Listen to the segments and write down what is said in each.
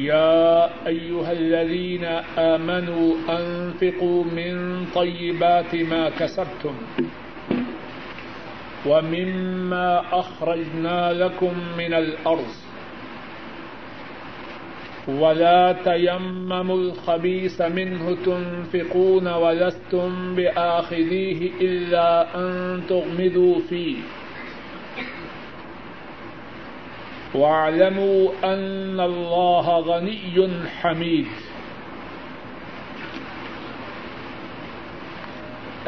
يا أيها الذين آمنوا أنفقوا من طيبات ما كسبتم ومما أخرجنا لكم من الأرض ولا تيمموا الخبيث منه تنفقون ولستم بآخذيه إلا أن تغمدوا فيه واعلموا ان اللہ غنی حمید۔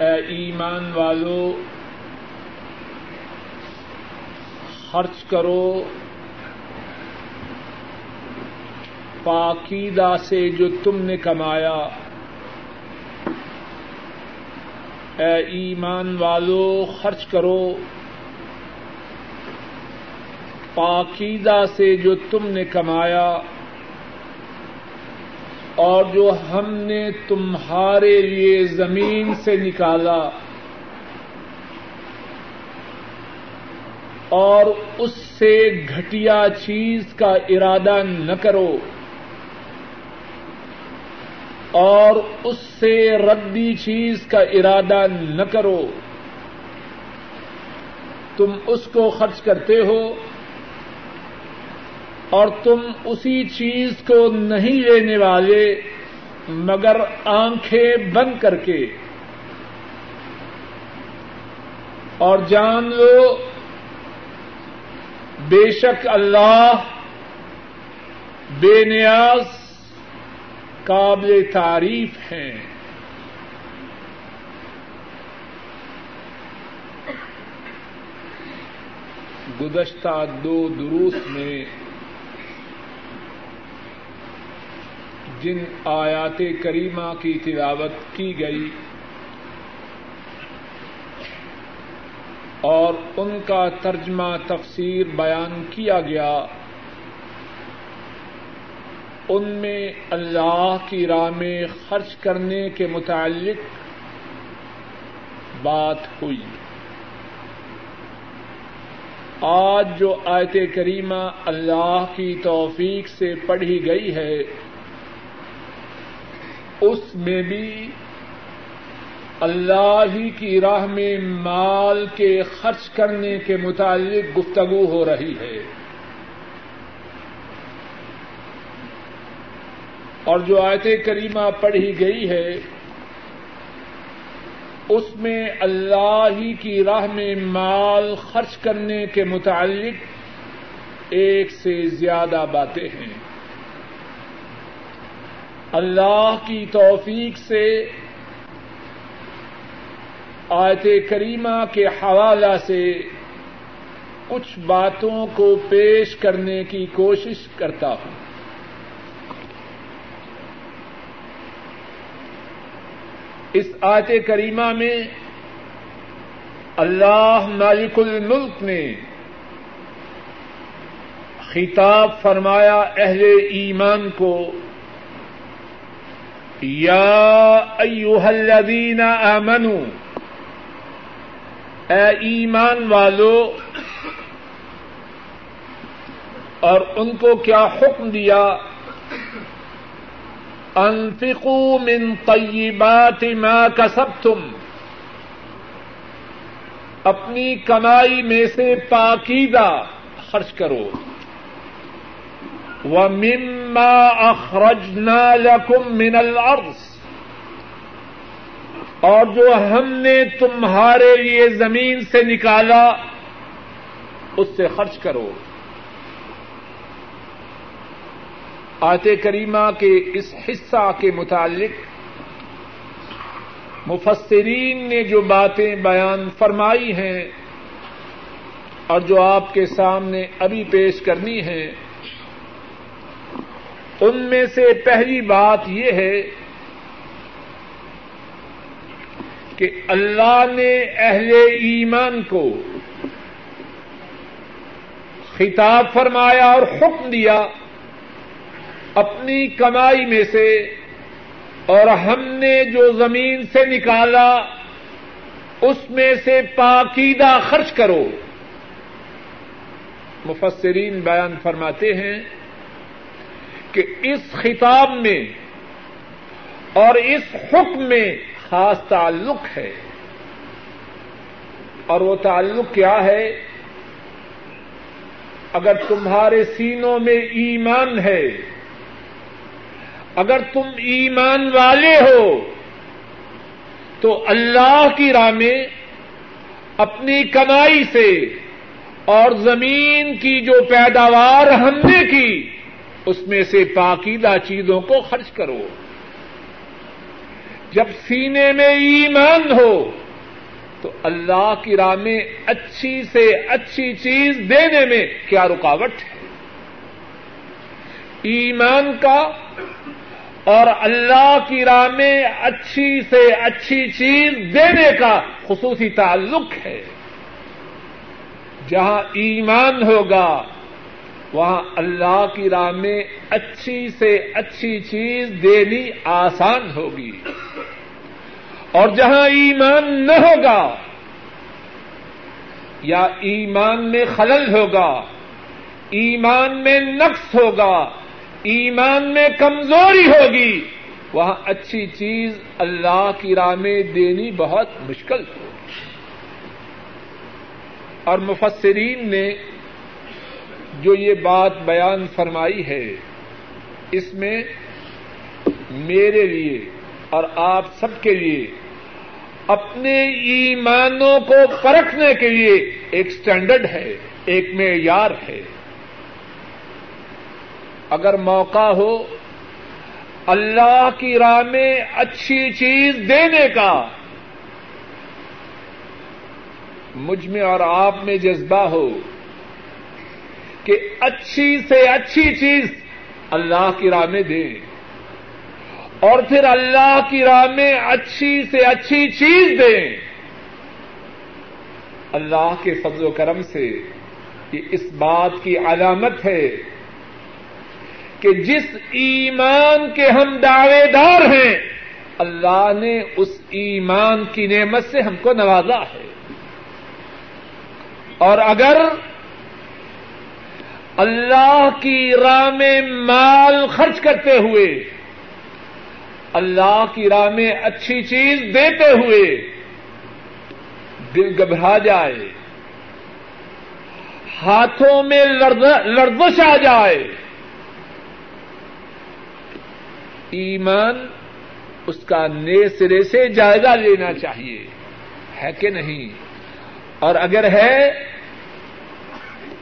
اے ایمان والو، خرچ کرو۔ پاکیدہ سے جو تم نے کمایا۔ اے ایمان والو، خرچ کرو۔ پاکیزہ سے جو تم نے کمایا اور جو ہم نے تمہارے لیے زمین سے نکالا اور اس سے گھٹیا چیز کا ارادہ نہ کرو اور اس سے ردی چیز کا ارادہ نہ کرو تم اس کو خرچ کرتے ہو اور تم اسی چیز کو نہیں لینے والے، مگر آنکھیں بند کر کے۔ اور جان لو، بے شک اللہ بے نیاز، قابل تعریف ہیں۔ گزشتہ دو دروس میں جن آیات کریمہ کی تلاوت کی گئی اور ان کا ترجمہ تفسیر بیان کیا گیا، ان میں اللہ کی راہ میں خرچ کرنے کے متعلق بات ہوئی۔ آج جو آیت کریمہ اللہ کی توفیق سے پڑھی گئی ہے اس میں بھی اللہ ہی کی راہ میں مال کے خرچ کرنے کے متعلق گفتگو ہو رہی ہے۔ اور جو آیت کریمہ پڑھی گئی ہے، اس میں اللہ ہی کی راہ میں مال خرچ کرنے کے متعلق ایک سے زیادہ باتیں ہیں۔ اللہ کی توفیق سے آیت کریمہ کے حوالہ سے کچھ باتوں کو پیش کرنے کی کوشش کرتا ہوں۔ اس آیت کریمہ میں اللہ مالک الملک نے خطاب فرمایا اہل ایمان کو یا ایوہ الذین آمنوا، اے ایمان والو، اور ان کو کیا حکم دیا؟ انفقوا من طیبات ما کسبتم، اپنی کمائی میں سے پاکیزہ خرچ کرو۔ وَمِمَّا أَخْرَجْنَا لَكُم مِّنَ الْأَرْضِ اور جو ہم نے تمہارے لیے زمین سے نکالا، اس سے خرچ کرو۔ آت کریمہ کے اس حصہ کے متعلق مفسرین نے جو باتیں بیان فرمائی ہیں اور جو آپ کے سامنے ابھی پیش کرنی ہے ان میں سے پہلی بات یہ ہے کہ اللہ نے اہل ایمان کو خطاب فرمایا اور حکم دیا اپنی کمائی میں سے اور ہم نے جو زمین سے نکالا اس میں سے پاکیدہ خرچ کرو۔ مفسرین بیان فرماتے ہیں کہ اس خطاب میں اور اس حکم میں خاص تعلق ہے۔ اور وہ تعلق کیا ہے؟ اگر تمہارے سینوں میں ایمان ہے، اگر تم ایمان والے ہو، تو اللہ کی راہ میں اپنی کمائی سے اور زمین کی جو پیداوار ہم نے کی اس میں سے پاکیدہ چیزوں کو خرچ کرو۔ جب سینے میں ایمان ہو، تو اللہ کی راہ میں اچھی سے اچھی چیز دینے میں کیا رکاوٹ ہے؟ ایمان کا اور اللہ کی راہ میں اچھی سے اچھی چیز دینے کا خصوصی تعلق ہے۔ جہاں ایمان ہوگا وہاں اللہ کی راہ میں اچھی سے اچھی چیز دینی آسان ہوگی۔ اور جہاں ایمان نہ ہوگا یا ایمان میں خلل ہوگا، ایمان میں نقص ہوگا، ایمان میں کمزوری ہوگی، وہاں اچھی چیز اللہ کی راہ میں دینی بہت مشکل ہوگی۔ اور مفسرین نے جو یہ بات بیان فرمائی ہے، اس میں میرے لیے اور آپ سب کے لیے، اپنے ایمانوں کو پرکھنے کے لیے ایک اسٹینڈرڈ ہے، ایک معیار ہے۔ اگر موقع ہو، اللہ کی راہ میں اچھی چیز دینے کا مجھ میں اور آپ میں جذبہ ہو۔ کہ اچھی سے اچھی چیز اللہ کی راہ میں دیں اور پھر اللہ کی راہ میں اچھی سے اچھی چیز دیں اللہ کے فضل و کرم سے یہ اس بات کی علامت ہے کہ جس ایمان کے ہم دعوے دار ہیں، اللہ نے اس ایمان کی نعمت سے ہم کو نوازا ہے۔ اور اگر اللہ کی راہ میں مال خرچ کرتے ہوئے، اللہ کی راہ میں اچھی چیز دیتے ہوئے دل گھبرا جائے، ہاتھوں میں لرزش آ جائے۔ ایمان اس کا نئے سرے سے جائزہ لینا چاہیے، ہے کہ نہیں؟ اور اگر ہے،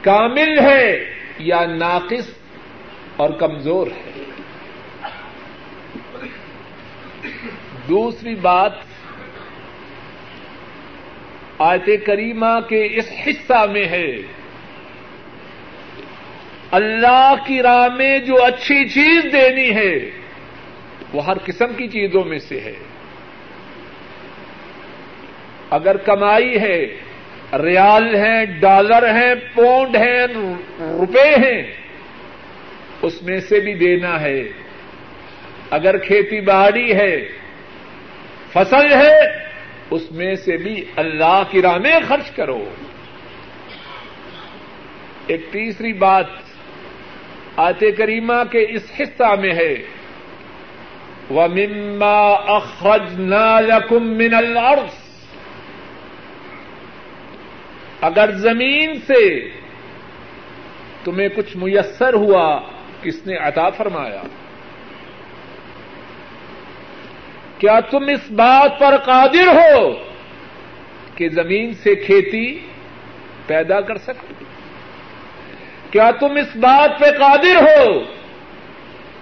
کامل ہے۔ یا ناقص اور کمزور ہے۔ دوسری بات، آیت کریمہ کے اس حصہ میں ہے۔ اللہ کی راہ میں جو اچھی چیز دینی ہے، وہ ہر قسم کی چیزوں میں سے ہے۔ اگر کمائی ہے ریال ہیں، ڈالر ہیں، پونڈ ہیں، روپے ہیں، اس میں سے بھی دینا ہے۔ اگر کھیتی باڑی ہے، فصل ہے، اس میں سے بھی اللہ کی راہ میں خرچ کرو۔ ایک تیسری بات آتے کریمہ کے اس حصہ میں ہے۔ وَمِمَّا أَخْرَجْنَا لَكُم مِّنَ الْأَرْضِ اگر زمین سے تمہیں کچھ میسر ہوا، کس نے عطا فرمایا؟ کیا تم اس بات پر قادر ہو کہ زمین سے کھیتی پیدا کر سکو کیا تم اس بات پہ قادر ہو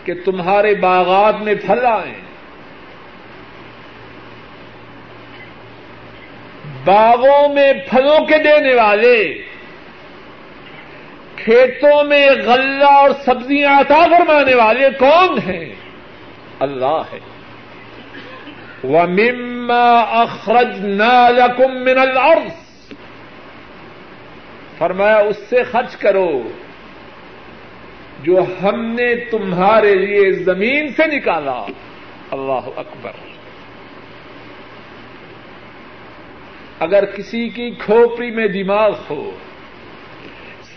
کہ تمہارے باغات میں پھل آئیں؟ باغوں میں پھلوں کے دینے والے، کھیتوں میں غلہ اور سبزیاں عطا فرمانے والے کون ہیں؟ اللہ ہے۔ وہ مما اخرج نالکم من الارض فرمایا، اس سے خرچ کرو جو ہم نے تمہارے لیے زمین سے نکالا۔ اللہ اکبر۔ اگر کسی کی کھوپڑی میں دماغ ہو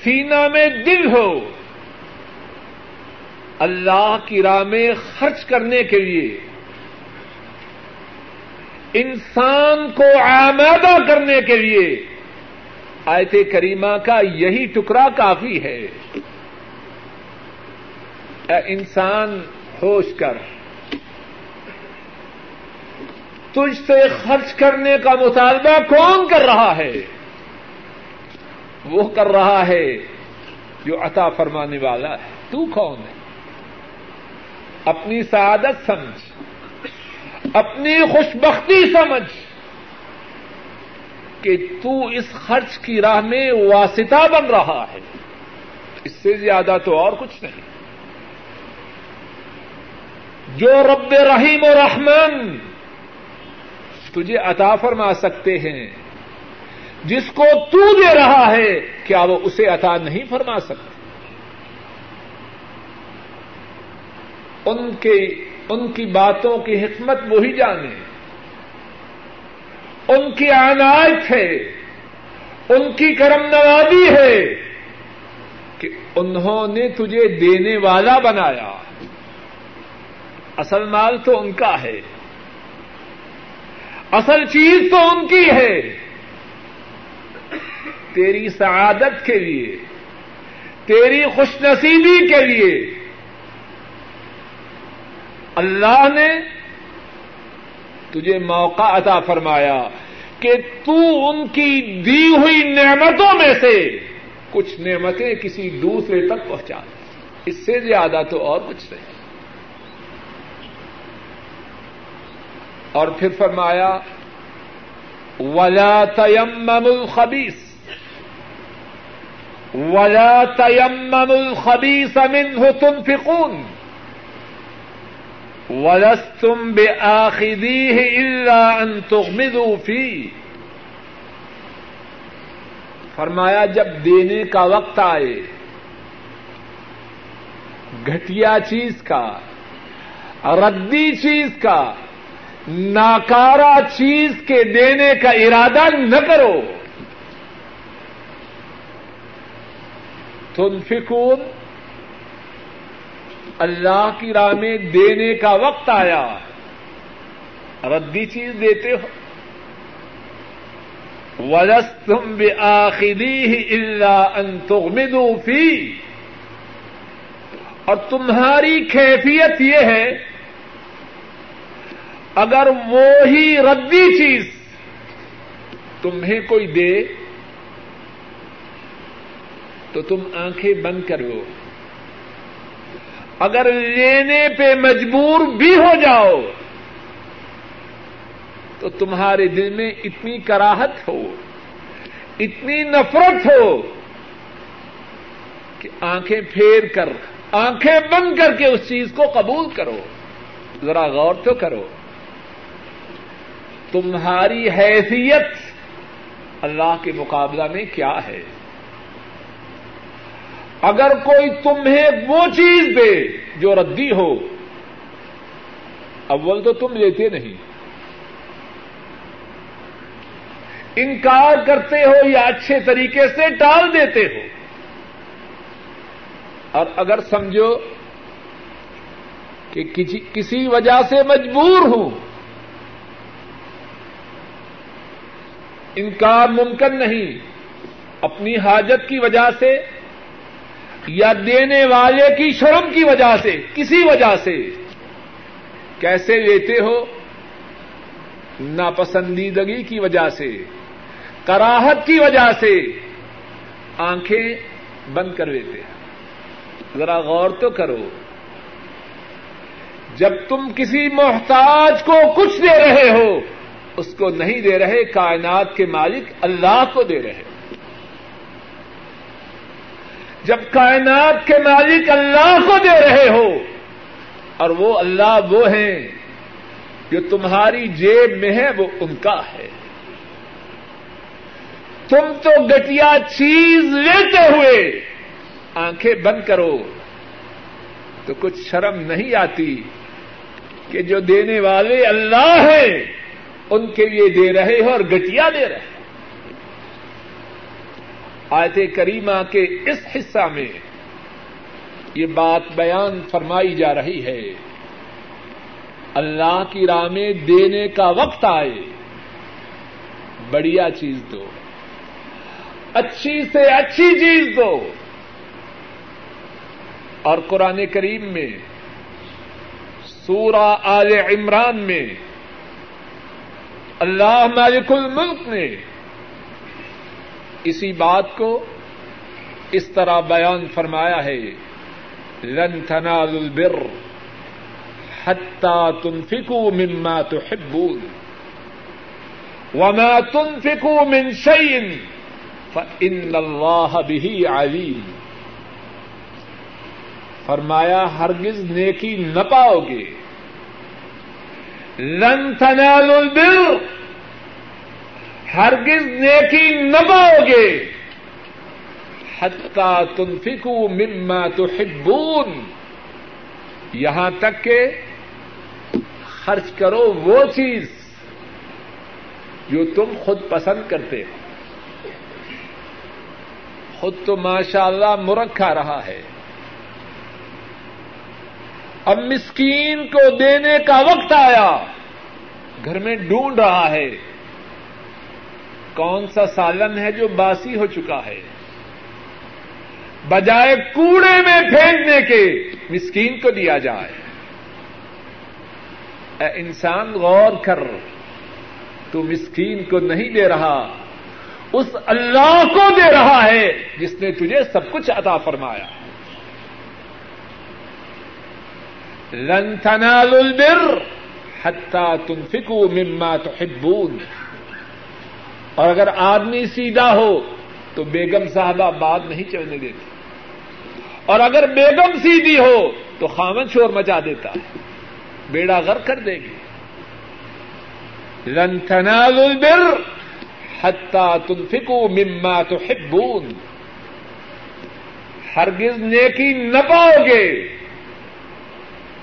سینا میں دل ہو، اللہ کی راہ میں خرچ کرنے کے لیے انسان کو آمادہ کرنے کے لیے آیت کریمہ کا یہی ٹکڑا کافی ہے۔ اے انسان، ہوش کر۔ تجھ سے خرچ کرنے کا مطالبہ کون کر رہا ہے؟ وہ کر رہا ہے جو عطا فرمانے والا ہے۔ تو کون ہے؟ اپنی سعادت سمجھ، اپنی خوشبختی سمجھ کہ تو اس خرچ کی راہ میں واسطہ بن رہا ہے۔ اس سے زیادہ تو اور کچھ نہیں۔ جو رب رحیم و رحمان تجھے عطا فرما سکتے ہیں۔ جس کو تو دے رہا ہے، کیا وہ اسے عطا نہیں فرما سکتے ان کے، ان کی باتوں کی حکمت وہی جانے۔ ان کی عنایت ہے۔ ان کی کرم نوازی ہے کہ انہوں نے تجھے دینے والا بنایا۔ اصل مال تو ان کا ہے۔ اصل چیز تو ان کی ہے۔ تیری سعادت کے لیے، تیری خوش نصیبی کے لیے۔ اللہ نے تجھے موقع عطا فرمایا کہ تو ان کی دی ہوئی نعمتوں میں سے کچھ نعمتیں کسی دوسرے تک پہنچا۔ اس سے زیادہ تو اور کچھ نہیں۔ اور پھر فرمایا، ولا تیم الخبیس ولا تیم الخبیس منه تنفقون۔ ولستم بآخذيه إلا أن تغمضوا فيه۔ فرمایا، جب دینے کا وقت آئے، گھٹیا چیز کا، ردی چیز کا ناکارا چیز کے دینے کا ارادہ نہ کرو۔ تنفقون، اللہ کی راہ میں دینے کا وقت آیا۔ ردی چیز دیتے ہو۔ ولس تم بے آخری اللہ انتمدوفی اور تمہاری کیفیت یہ ہے اگر وہی ردی چیز تمہیں کوئی دے تو تم آنکھیں بند کرو۔ اگر لینے پہ مجبور بھی ہو جاؤ تو تمہارے دل میں اتنی کراہت ہو، اتنی نفرت ہو کہ آنکھیں پھیر کر، آنکھیں بند کر کے اس چیز کو قبول کرو۔ ذرا غور تو کرو۔ تمہاری حیثیت اللہ کے مقابلہ میں کیا ہے؟ اگر کوئی تمہیں وہ چیز دے جو ردی ہو، اول تو تم لیتے نہیں۔ انکار کرتے ہو یا اچھے طریقے سے ٹال دیتے ہو۔ اور اگر سمجھو کہ کسی وجہ سے مجبور ہوں انکار ممکن نہیں۔ اپنی حاجت کی وجہ سے یا دینے والے کی شرم کی وجہ سے، کسی وجہ سے۔ کیسے لیتے ہو؟ ناپسندیدگی کی وجہ سے، کراہت کی وجہ سے۔ آنکھیں بند کر لیتے ذرا غور تو کرو۔ جب تم کسی محتاج کو کچھ دے رہے ہو اس کو نہیں دے رہے، کائنات کے مالک اللہ کو دے رہے۔ جب کائنات کے مالک اللہ کو دے رہے ہو، اور وہ اللہ وہ ہیں جو تمہاری جیب میں ہے وہ ان کا ہے۔ تم تو گٹیا چیز لیتے ہوئے آنکھیں بند کرو، تو کچھ شرم نہیں آتی کہ جو دینے والے اللہ ہیں ان کے لیے دے رہے ہو اور گٹیا دے رہے آیت کریمہ کے اس حصہ میں یہ بات بیان فرمائی جا رہی ہے۔ اللہ کی راہ میں دینے کا وقت آئے۔ بڑھیا چیز دو۔ اچھی سے اچھی چیز دو۔ اور قرآن کریم میں، سورہ آل عمران میں اللہ مالک الملک نے اسی بات کو اس طرح بیان فرمایا ہے، لن تنالوا البر حتى تنفقوا مما تحبون، وما تنفقوا من شيء فإن الله به عليم۔ فرمایا، ہرگز نیکی نہ پاؤ گے۔ لن تنالوا البر ہرگز نیکی نہ پاؤ گے۔ حتى تنفقوا مما تحبون۔ یہاں تک کہ خرچ کرو وہ چیز جو تم خود پسند کرتے ہو۔ خود تو ماشاء اللہ مرک کھا رہا ہے۔ اب مسکین کو دینے کا وقت آیا۔ گھر میں ڈھونڈ رہا ہے۔ کون سا سالن ہے جو باسی ہو چکا ہے؟ بجائے کوڑے میں پھینکنے کے مسکین کو دیا جائے۔ اے انسان غور کر، تو مسکین کو نہیں دے رہا، اس اللہ کو دے رہا ہے جس نے تجھے سب کچھ عطا فرمایا۔ لن تنالوا البر حتى تنفقوا مما تحبون۔ اور اگر آدمی سیدھا ہو تو بیگم صاحبہ بات نہیں چلنے دیتی اور اگر بیگم سیدھی ہو تو خامن شور مچا دیتا۔ ہے بیڑا غر کر دے گی۔ لن تنالوا البر حتى تنفقوا مما تحبون۔ ہرگز نیکی نہ پاؤ گے۔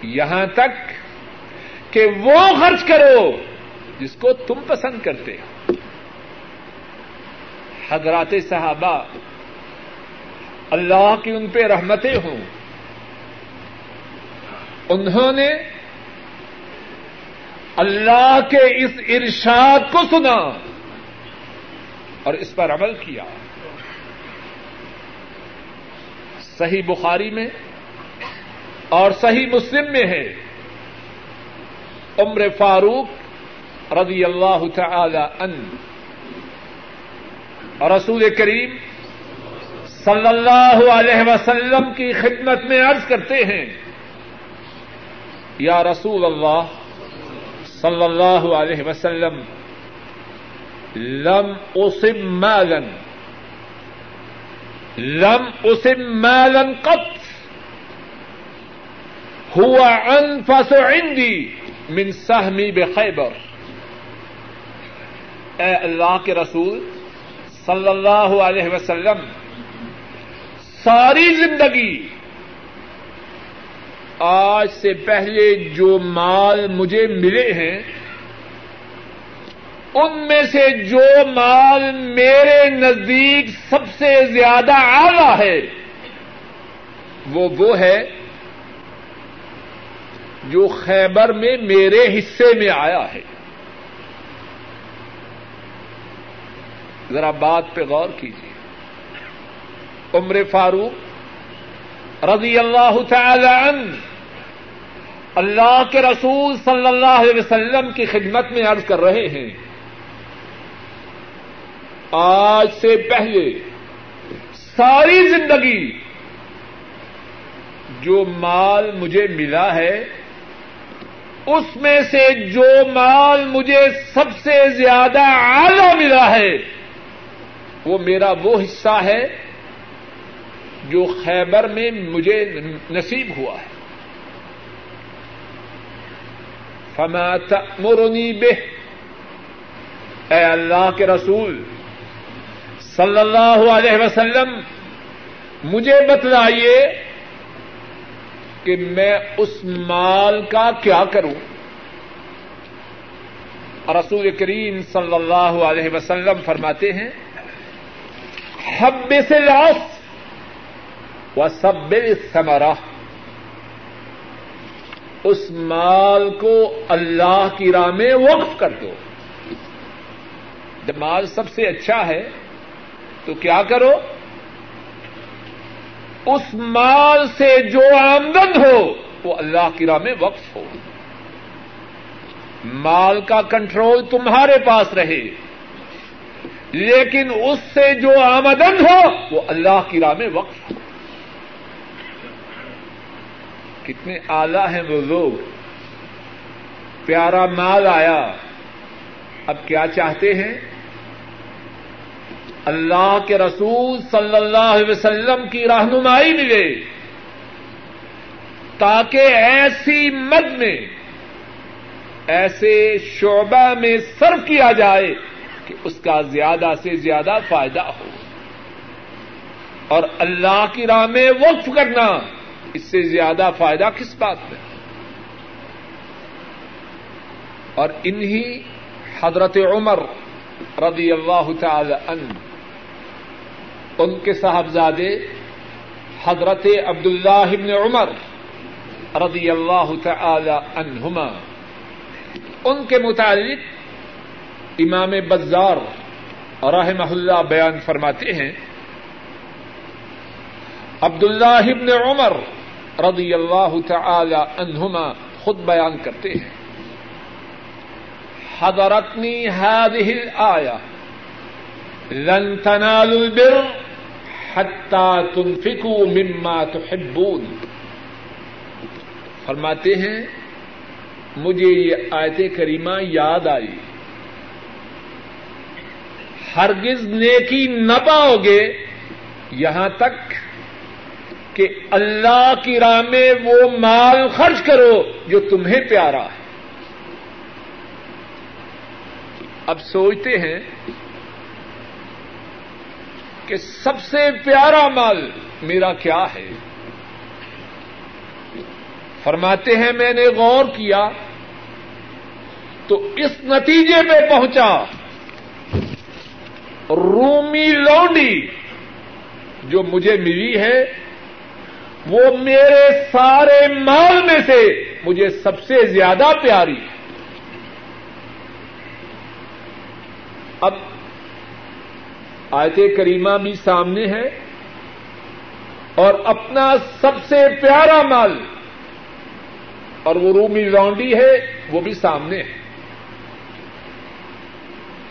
یہاں تک کہ وہ خرچ کرو جس کو تم پسند کرتے ہو۔ حضرات صحابہ، اللہ کی ان پہ رحمتیں ہوں۔ انہوں نے اللہ کے اس ارشاد کو سنا اور اس پر عمل کیا۔ صحیح بخاری میں اور صحیح مسلم میں ہے۔ عمر فاروق رضی اللہ تعالی ان اور رسول کریم صلی اللہ علیہ وسلم کی خدمت میں عرض کرتے ہیں، یا رسول اللہ صلی اللہ علیہ وسلم، لم اسم مالا، لم اسم مالا قط هو انفس عندي من سہمی بخیبر۔ اے اللہ کے رسول صلی اللہ علیہ وسلم، ساری زندگی آج سے پہلے جو مال مجھے ملے ہیں، ان میں سے جو مال میرے نزدیک سب سے زیادہ اعلی ہے، وہ وہ ہے جو خیبر میں میرے حصے میں آیا ہے۔ ذرا بات پہ غور کیجیے عمر فاروق رضی اللہ تعالی عنہ اللہ کے رسول صلی اللہ علیہ وسلم کی خدمت میں عرض کر رہے ہیں۔ آج سے پہلے ساری زندگی جو مال مجھے ملا ہے، اس میں سے جو مال مجھے سب سے زیادہ اعلی ملا ہے وہ میرا وہ حصہ ہے جو خیبر میں مجھے نصیب ہوا ہے۔ فما تأمرنی بہ اے اللہ کے رسول، صلی اللہ علیہ وسلم، مجھے بتلائیے کہ میں اس مال کا کیا کروں؟ رسول کریم صلی اللہ علیہ وسلم فرماتے ہیں حب سے لاس و سب سمرا اس مال کو اللہ کی راہ میں وقف کر دو. جب مال سب سے اچھا ہے، تو کیا کرو؟ اس مال سے جو آمدن ہو، وہ اللہ کی راہ میں وقف ہو۔ مال کا کنٹرول تمہارے پاس رہے۔ لیکن اس سے جو آمدن ہو، وہ اللہ کی راہ میں وقف ہو۔ کتنے آلہ ہیں وہ لوگ۔ پیارا مال آیا۔ اب کیا چاہتے ہیں؟ اللہ کے رسول صلی اللہ علیہ وسلم کی رہنمائی ملے۔ تاکہ ایسی مد میں، ایسے شعبہ میں صرف کیا جائے۔ کہ اس کا زیادہ سے زیادہ فائدہ ہو۔ اور اللہ کی راہ میں وقف کرنا، اس سے زیادہ فائدہ کس بات میں؟ اور انہی حضرت عمر رضی اللہ تعالی عنہ، ان کے صاحبزادے حضرت عبد اللہ ابن عمر رضی اللہ تعالی عنہما، ان کے متعلق امام بزار رحمہ اللہ بیان فرماتے ہیں عبد اللہ ابن عمر رضی اللہ تعالی عنہما خود بیان کرتے ہیں۔ حضرتنی هذه الآية لن تنالوا البر حتى تنفقوا مما تحبون۔ فرماتے ہیں، مجھے یہ آیت کریمہ یاد آئی۔ ہرگز نیکی نہ پاؤ گے، یہاں تک کہ اللہ کی راہ میں وہ مال خرچ کرو جو تمہیں پیارا ہے۔ اب سوچتے ہیں کہ سب سے پیارا مال میرا کیا ہے؟ فرماتے ہیں میں نے غور کیا تو اس نتیجے میں پہنچا۔ رومی لونڈی جو مجھے ملی ہے، وہ میرے سارے مال میں سے مجھے سب سے زیادہ پیاری ہے۔ اب آیت کریمہ بھی سامنے ہے اور اپنا سب سے پیارا مال، اور وہ رومی لانڈی ہے، وہ بھی سامنے ہے۔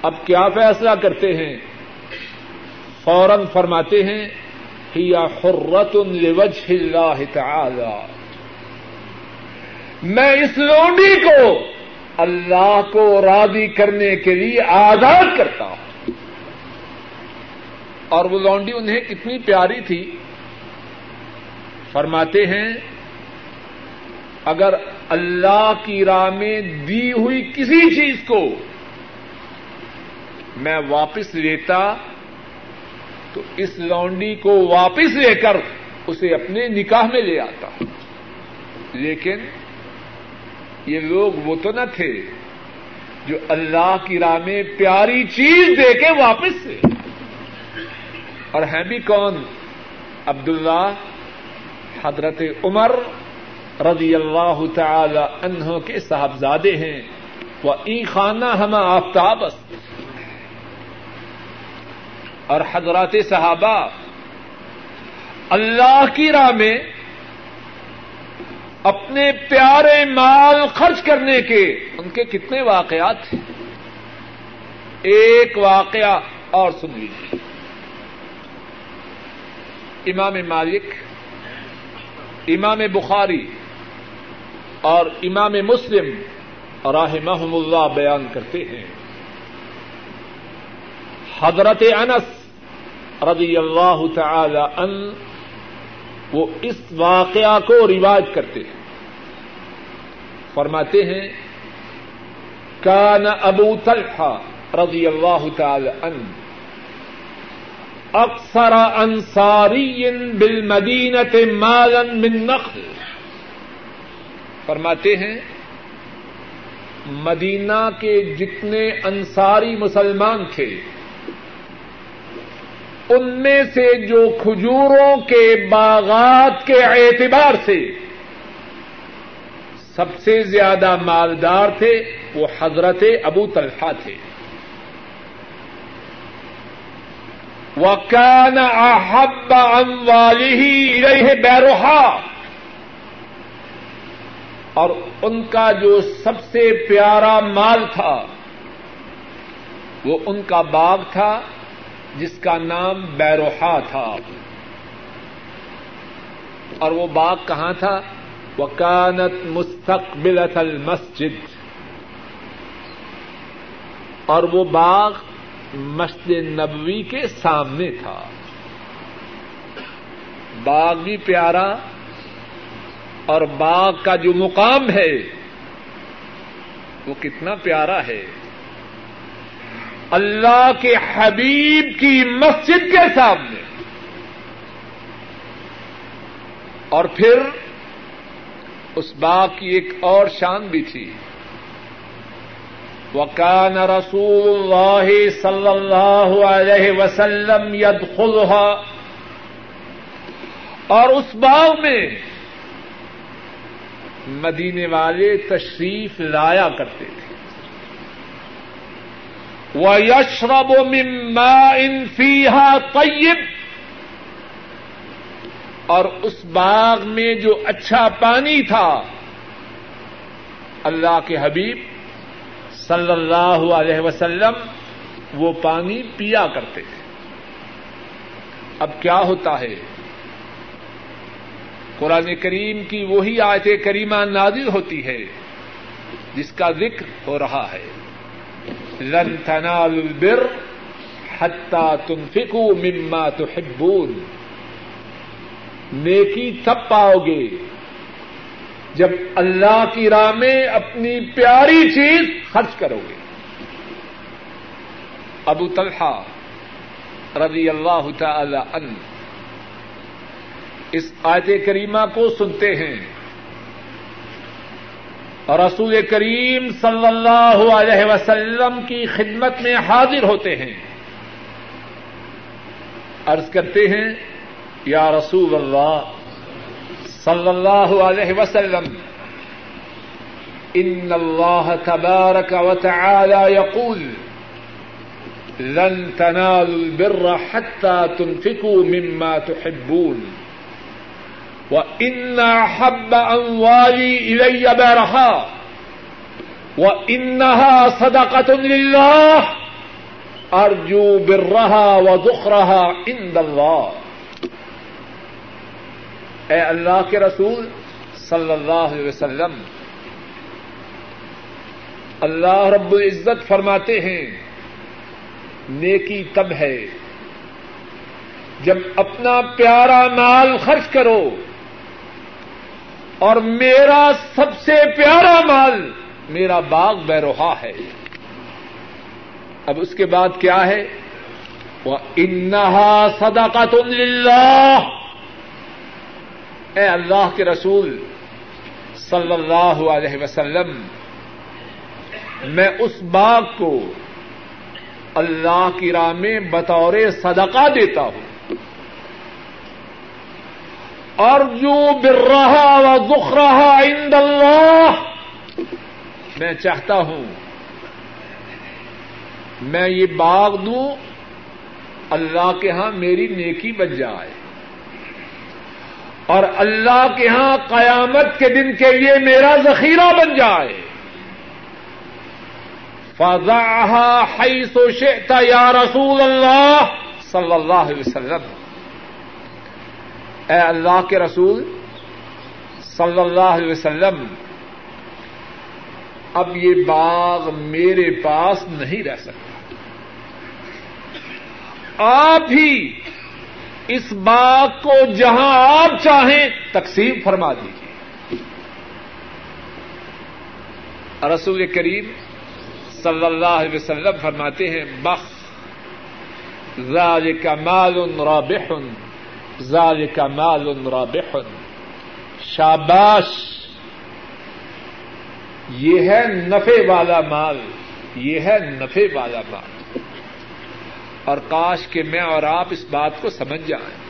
اب کیا فیصلہ کرتے ہیں؟ فوراً فرماتے ہیں یا حرت لوجہ اللہ تعالی. میں اس لونڈی کو اللہ کو راضی کرنے کے لیے آزاد کرتا ہوں۔ اور وہ لونڈی انہیں کتنی پیاری تھی۔ فرماتے ہیں، اگر اللہ کی راہ میں دی ہوئی کسی چیز کو میں واپس لیتا تو اس لونڈی کو واپس لے کر اسے اپنے نکاح میں لے آتا لیکن یہ لوگ وہ تو نہ تھے جو اللہ کی راہ میں پیاری چیز دے کے واپس سے۔ اور ہیں بھی کون؟ عبداللہ حضرت عمر رضی اللہ تعالی عنہ کے صاحبزادے ہیں۔ وہ ای خانہ ہم آفتاب اور حضرات صحابہ اللہ کی راہ میں اپنے پیارے مال خرچ کرنے کے ان کے کتنے واقعات تھے ایک واقعہ اور سن لیجیے امام مالک، امام بخاری اور امام مسلم راہ محم اللہ بیان کرتے ہیں۔ حضرت انس رضی اللہ تعالی ان وہ اس واقعہ کو رواج کرتے ہیں۔ فرماتے ہیں، کان ابو طلحہ رضی اللہ تعالی ان اکثر انصاری بالمدینت مالا من نخل۔ فرماتے ہیں، مدینہ کے جتنے انصاری مسلمان تھے ان میں سے جو کھجوروں کے باغات کے اعتبار سے سب سے زیادہ مالدار تھے وہ حضرت ابو طلحہ تھے۔ وکان احب اموالی رہے بیروہا اور ان کا جو سب سے پیارا مال تھا وہ ان کا باغ تھا جس کا نام بیروہا تھا۔ اور وہ باغ کہاں تھا؟ وکانت مستقبل المسجد۔ اور وہ باغ مسجد نبوی کے سامنے تھا۔ باغ بھی پیارا اور باغ کا جو مقام ہے، وہ کتنا پیارا ہے۔ اللہ کے حبیب کی مسجد کے سامنے۔ اور پھر اس باغ کی ایک اور شان بھی تھی۔ وکان رسول اللہ صلی اللہ علیہ وسلم ید اور اس باغ میں مدینے والے تشریف لایا کرتے تھے۔ وہ یشرب مما انفیحا طیب اور اس باغ میں جو اچھا پانی تھا، اللہ کے حبیب صلی اللہ علیہ وسلم وہ پانی پیا کرتے تھے۔ اب کیا ہوتا ہے؟ قرآن کریم کی وہی آیت کریمہ نازل ہوتی ہے، جس کا ذکر ہو رہا ہے۔ لن تنالوا البر حتى تنفقوا مما تحبون۔ نیکی تب پاؤ گے جب اللہ کی راہ میں اپنی پیاری چیز خرچ کرو گے۔ ابو طلحہ رضی اللہ تعالی عنہ اس آیت کریمہ کو سنتے ہیں۔ اور رسول کریم صلی اللہ علیہ وسلم کی خدمت میں حاضر ہوتے ہیں۔ عرض کرتے ہیں، یا رسول اللہ صلی اللہ علیہ وسلم، ان اللہ تبارک وتعالى يقول لن تنالوا البر حتى تنفقوا مما تحبون وإن أحب أموالي إلي برها وإنها صدقة لله أرجو برها وذخرها عند الله اے اللہ کے رسول صلی اللہ علیہ وسلم، اللہ رب العزت فرماتے ہیں، نیکی تب ہے۔ جب اپنا پیارا مال خرچ کرو اور میرا سب سے پیارا مال میرا باغ بیروہا ہے۔ اب اس کے بعد کیا ہے؟ وہ انہا صدقۃ للہ اے اللہ کے رسول صلی اللہ علیہ وسلم، میں اس باغ کو اللہ کی راہ میں بطور صدقہ دیتا ہوں۔ اور جو بر رہا و دکھ رہا عند اللہ میں چاہتا ہوں میں یہ باغ دوں، اللہ کے ہاں میری نیکی بن جائے۔ اور اللہ کے ہاں قیامت کے دن کے لیے میرا ذخیرہ بن جائے۔ فضا ہائی سو یا رسول اللہ صلی اللہ علیہ وسلم۔ اے اللہ کے رسول صلی اللہ علیہ وسلم، اب یہ باغ میرے پاس نہیں رہ سکتا۔ آپ ہی اس بات کو جہاں آپ چاہیں تقسیم فرما دیجیے رسول کریم صلی اللہ علیہ وسلم فرماتے ہیں، بخ، ذالک مال رابح۔ ذالک مال رابح. شاباش، یہ ہے نفے والا مال، یہ ہے نفے والا مال۔ اور کاش کے میں اور آپ اس بات کو سمجھ جائیں۔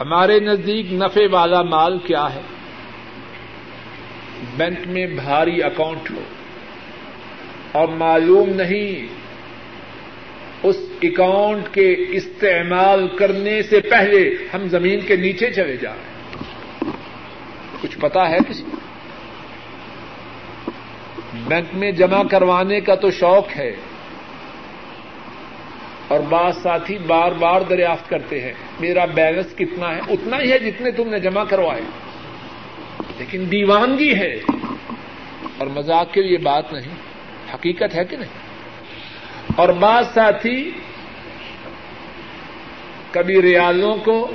ہمارے نزدیک نفے والا مال کیا ہے؟ بینک میں بھاری اکاؤنٹ ہو اور معلوم نہیں اس اکاؤنٹ کے استعمال کرنے سے پہلے ہم زمین کے نیچے چلے جائیں کچھ پتا ہے کسی؟ بینک میں جمع کروانے کا تو شوق ہے۔ اور بعض ساتھی بار بار دریافت کرتے ہیں، میرا بیلنس کتنا ہے؟ اتنا ہی ہے جتنے تم نے جمع کروائے۔ لیکن دیوانگی ہے۔ اور مذاق کے لیے بات نہیں۔ حقیقت ہے کہ نہیں؟ اور بعض ساتھی کبھی ریالوں کو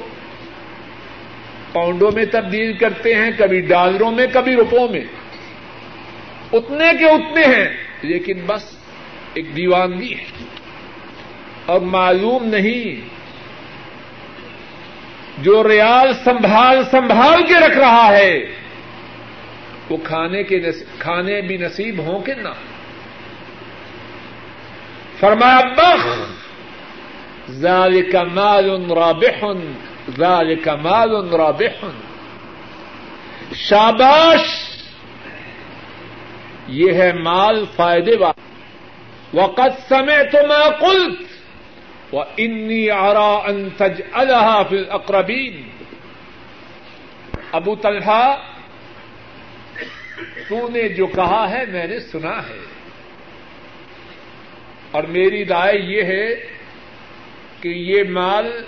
پاؤنڈوں میں تبدیل کرتے ہیں، کبھی ڈالروں میں، کبھی روپوں میں۔ اتنے کے اتنے ہیں، لیکن بس ایک دیوانگی ہے۔ اور معلوم نہیں جو ریال سنبھال سنبھال کے رکھ رہا ہے، وہ کھانے کے کھانے بھی نصیب ہوں کہ نہ ہوں۔ فرمایا، بخ! ذالک مال رابح، ذالک مال رابح۔ شاباش! یہ ہے مال فائدے والا۔ وقت سمے تو میں قلت و انی آرا انتج الحا فل اقربین ابو طلحہ، تو نے جو کہا ہے، میں نے سنا ہے۔ اور میری رائے یہ ہے کہ یہ مال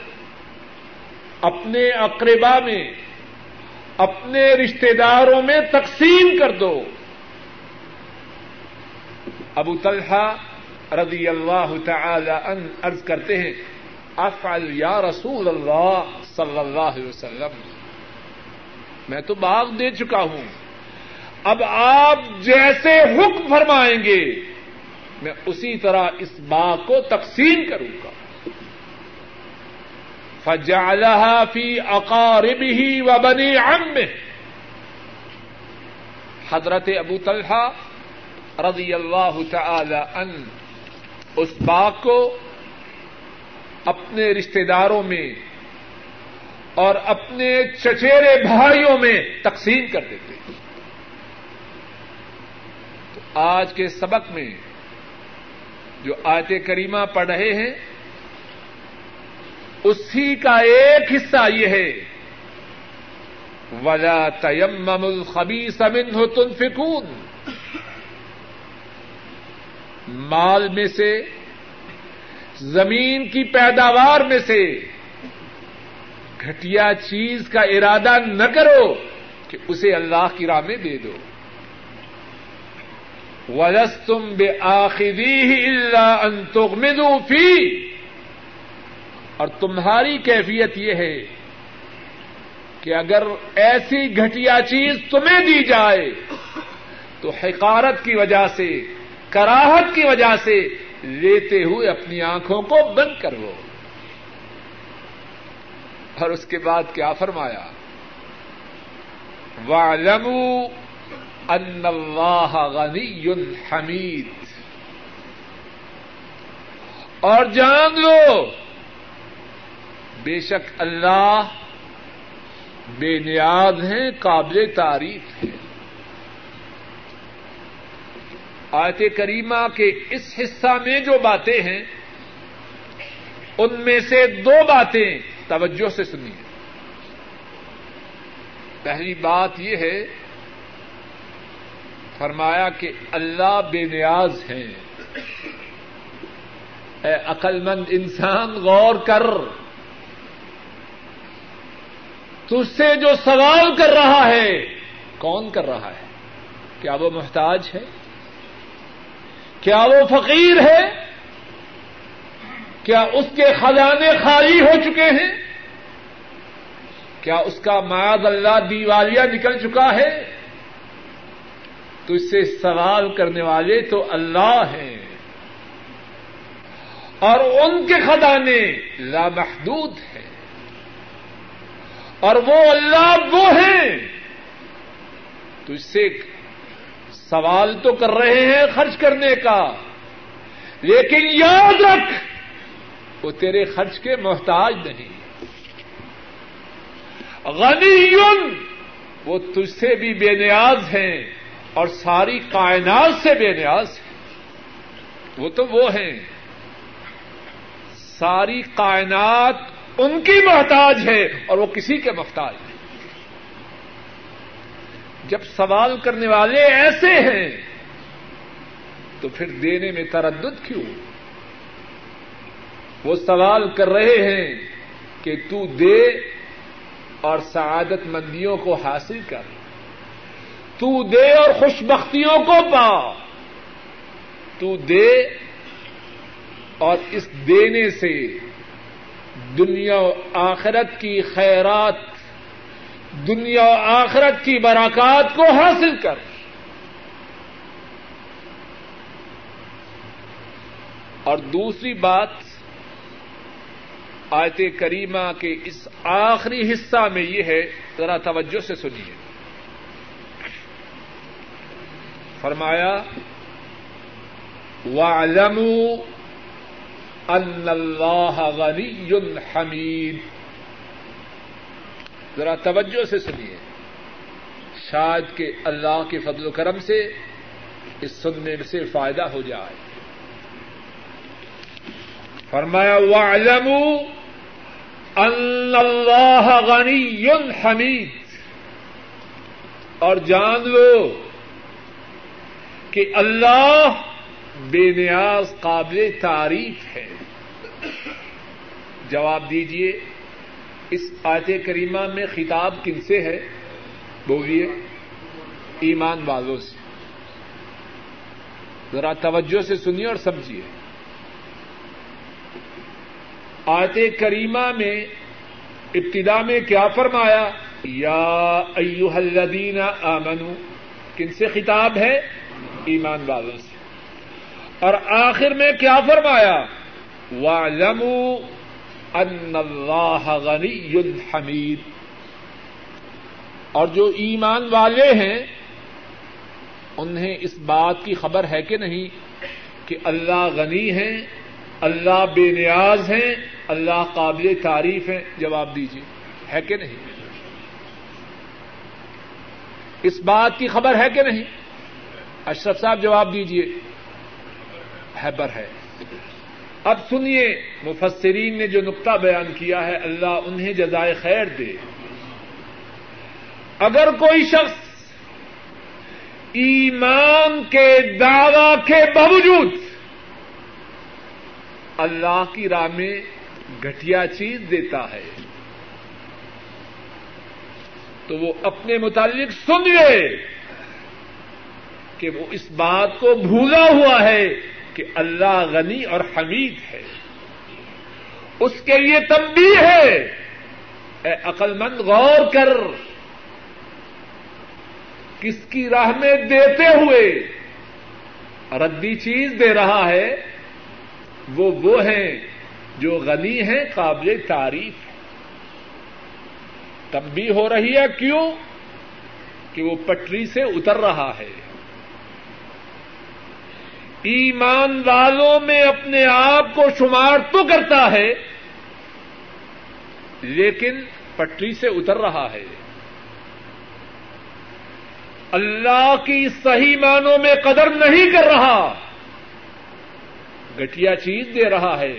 اپنے اقربا میں، اپنے رشتے داروں میں تقسیم کر دو۔ ابو طلحہ رضی اللہ تعالی ان عرض کرتے ہیں، افعل یا رسول اللہ صلی اللہ علیہ وسلم۔ میں تو باغ دے چکا ہوں۔ اب آپ جیسے حکم فرمائیں گے میں اسی طرح اس باغ کو تقسیم کروں گا۔ فجعلها فی اقاربه و بنی عمه۔ حضرت ابو طلحہ رضی اللہ تعالی ان اس باغ کو اپنے رشتے داروں میں اور اپنے چچیرے بھائیوں میں تقسیم کر دیتے۔ ہیں آج کے سبق میں جو آیت کریمہ پڑھ رہے ہیں، اسی کا ایک حصہ یہ ہے۔ ولا تیم الخبی سمن ہو تن فکون مال میں سے، زمین کی پیداوار میں سے گھٹیا چیز کا ارادہ نہ کرو کہ اسے اللہ کی راہ میں دے دو۔ تم بے آخری اللہ انتو فی اور تمہاری کیفیت یہ ہے کہ اگر ایسی گھٹیا چیز تمہیں دی جائے تو حقارت کی وجہ سے، کراہت کی وجہ سے لیتے ہوئے اپنی آنکھوں کو بند کرو اور اس کے بعد کیا فرمایا؟ وَعْلَمُوا ان اللہ غنی حمید اور جان لو، بے شک اللہ بے نیاز ہیں، قابل تعریف ہے آیت کریمہ کے اس حصہ میں جو باتیں ہیں، ان میں سے دو باتیں توجہ سے سنیے۔ پہلی بات یہ ہے فرمایا کہ اللہ بے نیاز ہیں۔ اے عقل مند انسان، غور کر۔ تج سے جو سوال کر رہا ہے، کون کر رہا ہے؟ کیا وہ محتاج ہے؟ کیا وہ فقیر ہے؟ کیا اس کے خزانے خالی ہو چکے ہیں؟ کیا اس کا معاذ اللہ دیوالیہ نکل چکا ہے؟ تو اس سے سوال کرنے والے تو اللہ ہیں۔ اور ان کے خدانے لامحدود ہیں۔ اور وہ اللہ وہ ہیں۔ تو اس سے سوال تو کر رہے ہیں خرچ کرنے کا۔ لیکن یاد رکھ، وہ تیرے خرچ کے محتاج نہیں۔ غنی وہ تجھ سے بھی بے نیاز ہیں۔ اور ساری کائنات سے بے نیاز ہیں۔ وہ تو وہ ہیں۔ ساری کائنات ان کی محتاج ہے اور وہ کسی کے محتاج ہے جب سوال کرنے والے ایسے ہیں، تو پھر دینے میں تردد کیوں؟ وہ سوال کر رہے ہیں کہ تو دے اور سعادت مندیوں کو حاصل کر۔ تو دے اور خوش بختیوں کو پا۔ تو دے اور اس دینے سے دنیا و آخرت کی خیرات، دنیا و آخرت کی براکات کو حاصل کر۔ اور دوسری بات، آیت کریمہ کے اس آخری حصہ میں یہ ہے، ذرا توجہ سے سنیے۔ فرمایا وَعْلَمُوا أَنَّ اللَّهَ غَنِيٌّ حَمِيدٌ۔ ذرا توجہ سے سنیے۔ شاید کہ اللہ کے فضل و کرم سے اس سننے سے فائدہ ہو جائے۔ فرمایا وَعْلَمُوا أَنَّ اللَّهَ غَنِيٌّ حَمِيدٌ۔ اور جان لو کہ اللہ بے نیاز قابل تعریف ہے۔ جواب دیجیے اس آیت کریمہ میں خطاب کن سے ہے؟ بولیے، ایمان والوں سے۔ ذرا توجہ سے سنیے اور سمجھیے۔ آیت کریمہ میں ابتدا میں کیا فرمایا؟ یا ایوہ الذین آمنو کن سے خطاب ہے؟ ایمان والوں سے۔ اور آخر میں کیا فرمایا؟ وَعْلَمُوا ان اللہ غنی حمید اور جو ایمان والے ہیں، انہیں اس بات کی خبر ہے کہ نہیں کہ اللہ غنی ہے اللہ بے نیاز ہیں، اللہ قابل تعریف ہیں۔ جواب دیجیے ہے کہ نہیں؟ اس بات کی خبر ہے کہ نہیں؟ اشرف صاحب جواب دیجیے حیبر ہے۔ اب سنیے، مفسرین نے جو نقطہ بیان کیا ہے، اللہ انہیں جزائے خیر دے۔ اگر کوئی شخص ایمان کے دعوی کے باوجود اللہ کی راہ میں گٹیا چیز دیتا ہے، تو وہ اپنے متعلق سن لے۔ کہ وہ اس بات کو بھولا ہوا ہے کہ اللہ غنی اور حمید ہے۔ اس کے لیے تمبی ہے۔ اے عقل مند غور کر۔ کس کی راہ میں دیتے ہوئے ردی چیز دے رہا ہے، وہ وہ ہیں جو غنی ہیں، قابل تعریف۔ تمبی ہو رہی ہے کیوں؟ کہ وہ پٹری سے اتر رہا ہے۔ ایمان والوں میں اپنے آپ کو شمار تو کرتا ہے، لیکن پٹری سے اتر رہا ہے۔ اللہ کی صحیح معنوں میں قدر نہیں کر رہا گٹیا چیز دے رہا ہے۔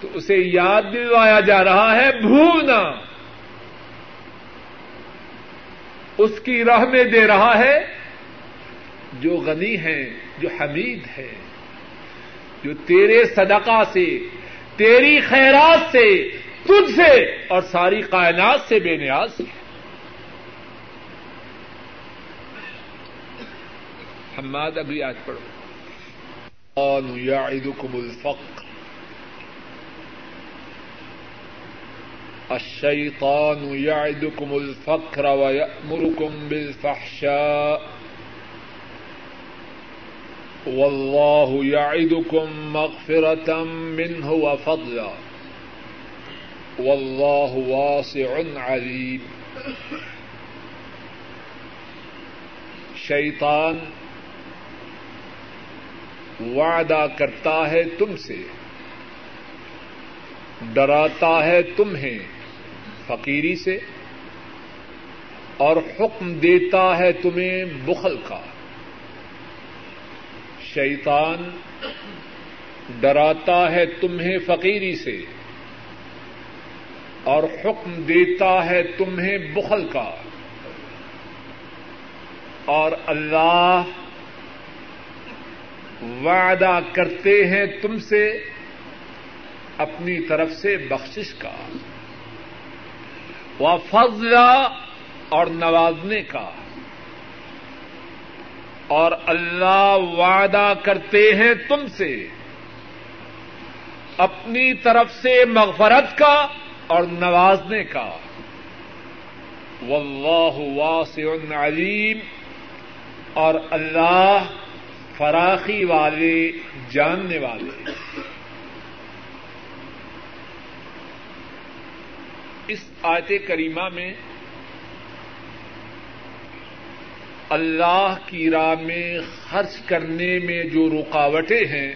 تو اسے یاد دلوایا جا رہا ہے، بھولنا۔ اس کی راہ میں دے رہا ہے جو غنی ہے جو حمید ہے، جو تیرے صدقہ سے، تیری خیرات سے تجھ سے اور ساری کائنات سے بے نیاز ہے۔ حماد، ابھی آج پڑھو۔ يعدكم الفقر۔ الشيطان يعدكم الفقر ويأمركم بالفحشاء۔ والله يعدكم مغفرة منه وفضلا والله واسع عليم شیطان وعدہ کرتا ہے تم سے، ڈراتا ہے تمہیں فقیری سے، اور حکم دیتا ہے تمہیں بخل کا۔ شیطان ڈراتا ہے تمہیں فقیری سے اور حکم دیتا ہے تمہیں بخل کا اور اللہ وعدہ کرتے ہیں تم سے اپنی طرف سے بخشش کا وہ اور نوازنے کا اور اللہ وعدہ کرتے ہیں تم سے اپنی طرف سے مغفرت کا اور نوازنے کا۔ واللہ واسع علیم۔ اور اللہ فراخی والے، جاننے والے۔ اس آیت کریمہ میں اللہ کی راہ میں خرچ کرنے میں جو رکاوٹیں ہیں،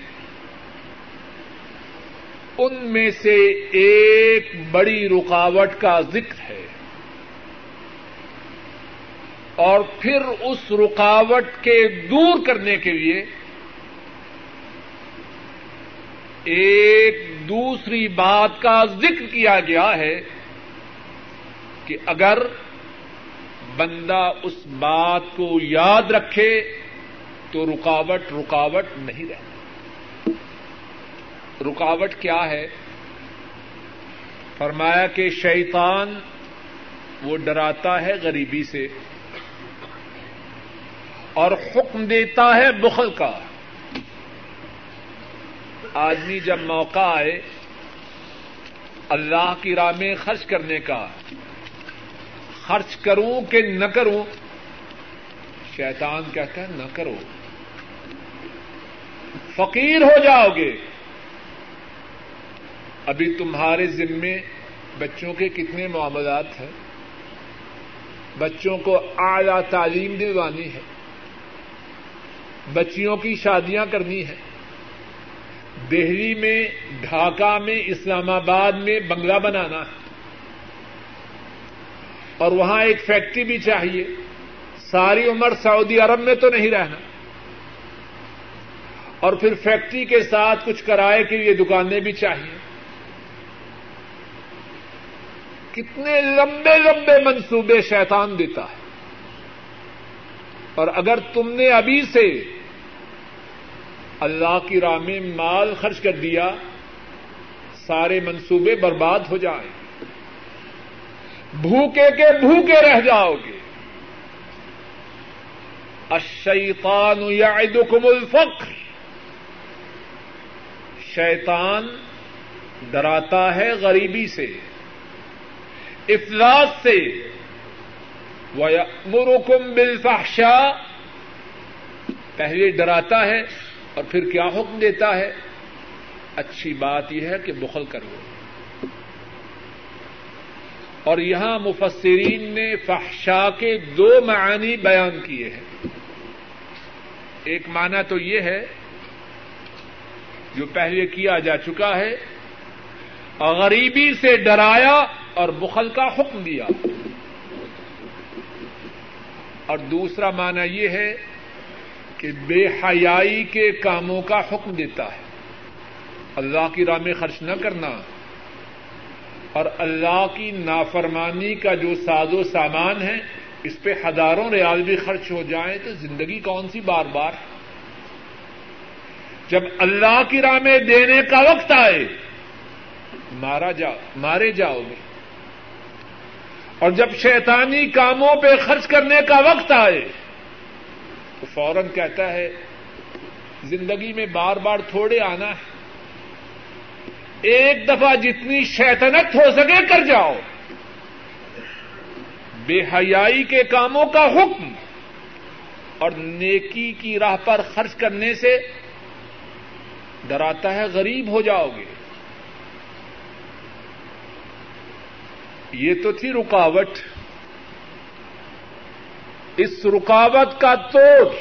ان میں سے ایک بڑی رکاوٹ کا ذکر ہے۔ اور پھر اس رکاوٹ کے دور کرنے کے لیے ایک دوسری بات کا ذکر کیا گیا ہے کہ اگر بندہ اس بات کو یاد رکھے تو رکاوٹ رکاوٹ نہیں رہتی۔ رکاوٹ کیا ہے؟ فرمایا کہ شیطان وہ ڈراتا ہے غریبی سے اور حکم دیتا ہے بخل کا۔ آدمی جب موقع آئے اللہ کی راہ میں خرچ کرنے کا خرچ کروں کہ نہ کروں؟ شیطان کہتا ہے، نہ کرو۔ فقیر ہو جاؤ گے۔ ابھی تمہارے ذمے بچوں کے کتنے معاملات ہیں؟ بچوں کو اعلی تعلیم دلوانی ہے بچیوں کی شادیاں کرنی ہے دہلی میں، ڈھاکہ میں، اسلام آباد میں بنگلہ بنانا ہے۔ اور وہاں ایک فیکٹری بھی چاہیے۔ ساری عمر سعودی عرب میں تو نہیں رہنا۔ اور پھر فیکٹری کے ساتھ کچھ کرائے کے لیے دکانیں بھی چاہیے۔ کتنے لمبے لمبے منصوبے شیطان دیتا ہے۔ اور اگر تم نے ابھی سے اللہ کی راہ میں مال خرچ کر دیا، سارے منصوبے برباد ہو جائیں۔ بھوکے کے بھوکے رہ جاؤ گے۔ الشیطان یعدکم الفقر۔ شیطان ڈراتا ہے غریبی سے۔ افلاس سے۔ وَيَأْمُرُكُمْ بِالْفَحْشَاءِ۔ پہلے ڈراتا ہے اور پھر کیا حکم دیتا ہے؟ اچھی بات یہ ہے کہ بخل کرو۔ اور یہاں مفسرین نے فحشا کے دو معانی بیان کیے ہیں۔ ایک معنی تو یہ ہے، جو پہلے کیا جا چکا ہے، غریبی سے ڈرایا اور بخل کا حکم دیا۔ اور دوسرا معنی یہ ہے کہ بے حیائی کے کاموں کا حکم دیتا ہے۔ اللہ کی راہ میں خرچ نہ کرنا۔ اور اللہ کی نافرمانی کا جو ساز و سامان ہے، اس پہ ہزاروں ریال بھی خرچ ہو جائیں تو زندگی کون سی بار بار؟ جب اللہ کی راہ میں دینے کا وقت آئے، مارا جاؤ مارے جاؤ گے۔ اور جب شیطانی کاموں پہ خرچ کرنے کا وقت آئے، تو فوراً کہتا ہے، زندگی میں بار بار تھوڑے آنا ہے۔ ایک دفعہ جتنی شیطنت ہو سکے کر جاؤ۔ بے حیائی کے کاموں کا حکم اور نیکی کی راہ پر خرچ کرنے سے ڈراتا ہے، غریب ہو جاؤ گے۔ یہ تو تھی رکاوٹ۔ اس رکاوٹ کا توڑ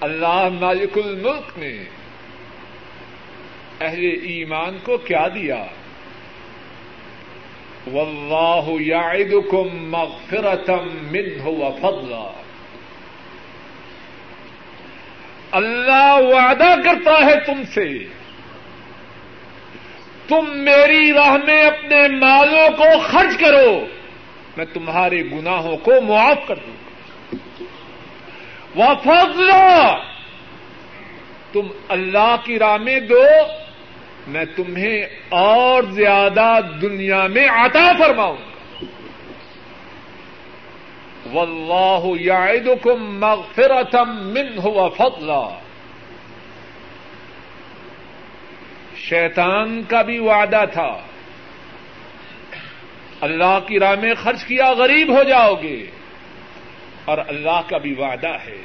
اللہ مالک الملک نے اہل ایمان کو کیا دیا؟ واللہ یعدکم مغفرتا منہ وفضلا اللہ وعدہ کرتا ہے تم سے۔ تم میری راہ میں اپنے مالوں کو خرچ کرو۔ میں تمہارے گناہوں کو معاف کر دوں۔ گا وفضلا تم اللہ کی راہ میں دو۔ میں تمہیں اور زیادہ دنیا میں عطا فرماؤں۔ گا واللہ یعدکم مغفرتا منہ وفضلا شیطان کا بھی وعدہ تھا۔ اللہ کی راہ میں خرچ کیا، غریب ہو جاؤ گے۔ اور اللہ کا بھی وعدہ ہے۔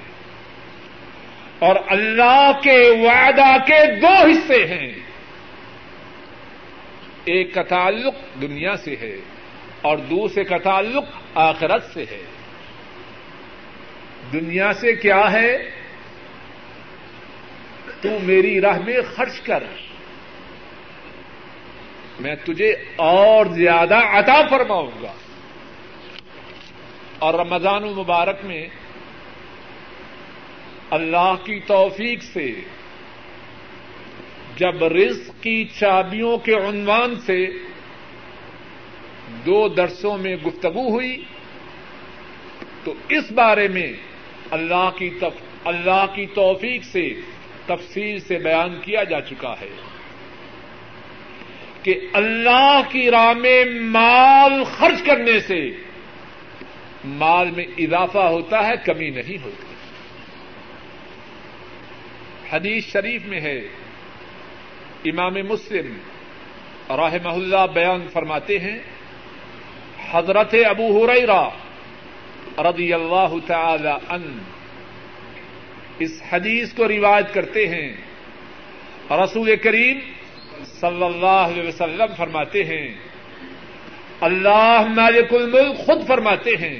اور اللہ کے وعدہ کے دو حصے ہیں۔ ایک کا تعلق دنیا سے ہے اور دوسرے کا تعلق آخرت سے ہے۔ دنیا سے کیا ہے؟ تو میری راہ میں خرچ کر۔ میں تجھے اور زیادہ عطا فرماؤں گا۔ اور رمضان المبارک میں اللہ کی توفیق سے جب رزق کی چابیوں کے عنوان سے دو درسوں میں گفتگو ہوئی، تو اس بارے میں اللہ کی تف... اللہ کی توفیق سے تفصیل سے بیان کیا جا چکا ہے کہ اللہ کی راہ میں مال خرچ کرنے سے مال میں اضافہ ہوتا ہے، کمی نہیں ہوتی۔ حدیث شریف میں ہے امام مسلم رحمہ اللہ بیان فرماتے ہیں، حضرت ابو ہریرا رضی اللہ تعالی ان اس حدیث کو روایت کرتے ہیں۔ رسول کریم صلی اللہ علیہ وسلم فرماتے ہیں، اللہ مالک الملک خود فرماتے ہیں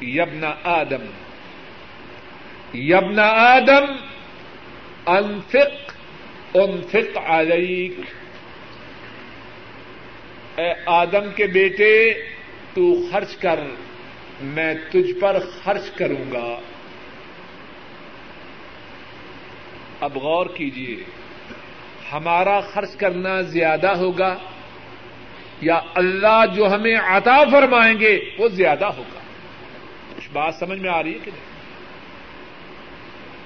یبن آدم یبن آدم انفق انفق علیک۔ اے آدم کے بیٹے، تو خرچ کر، میں تجھ پر خرچ کروں گا۔ اب غور کیجیے ہمارا خرچ کرنا زیادہ ہوگا یا اللہ جو ہمیں عطا فرمائیں گے، وہ زیادہ ہوگا؟ کچھ بات سمجھ میں آ رہی ہے کہ نہیں؟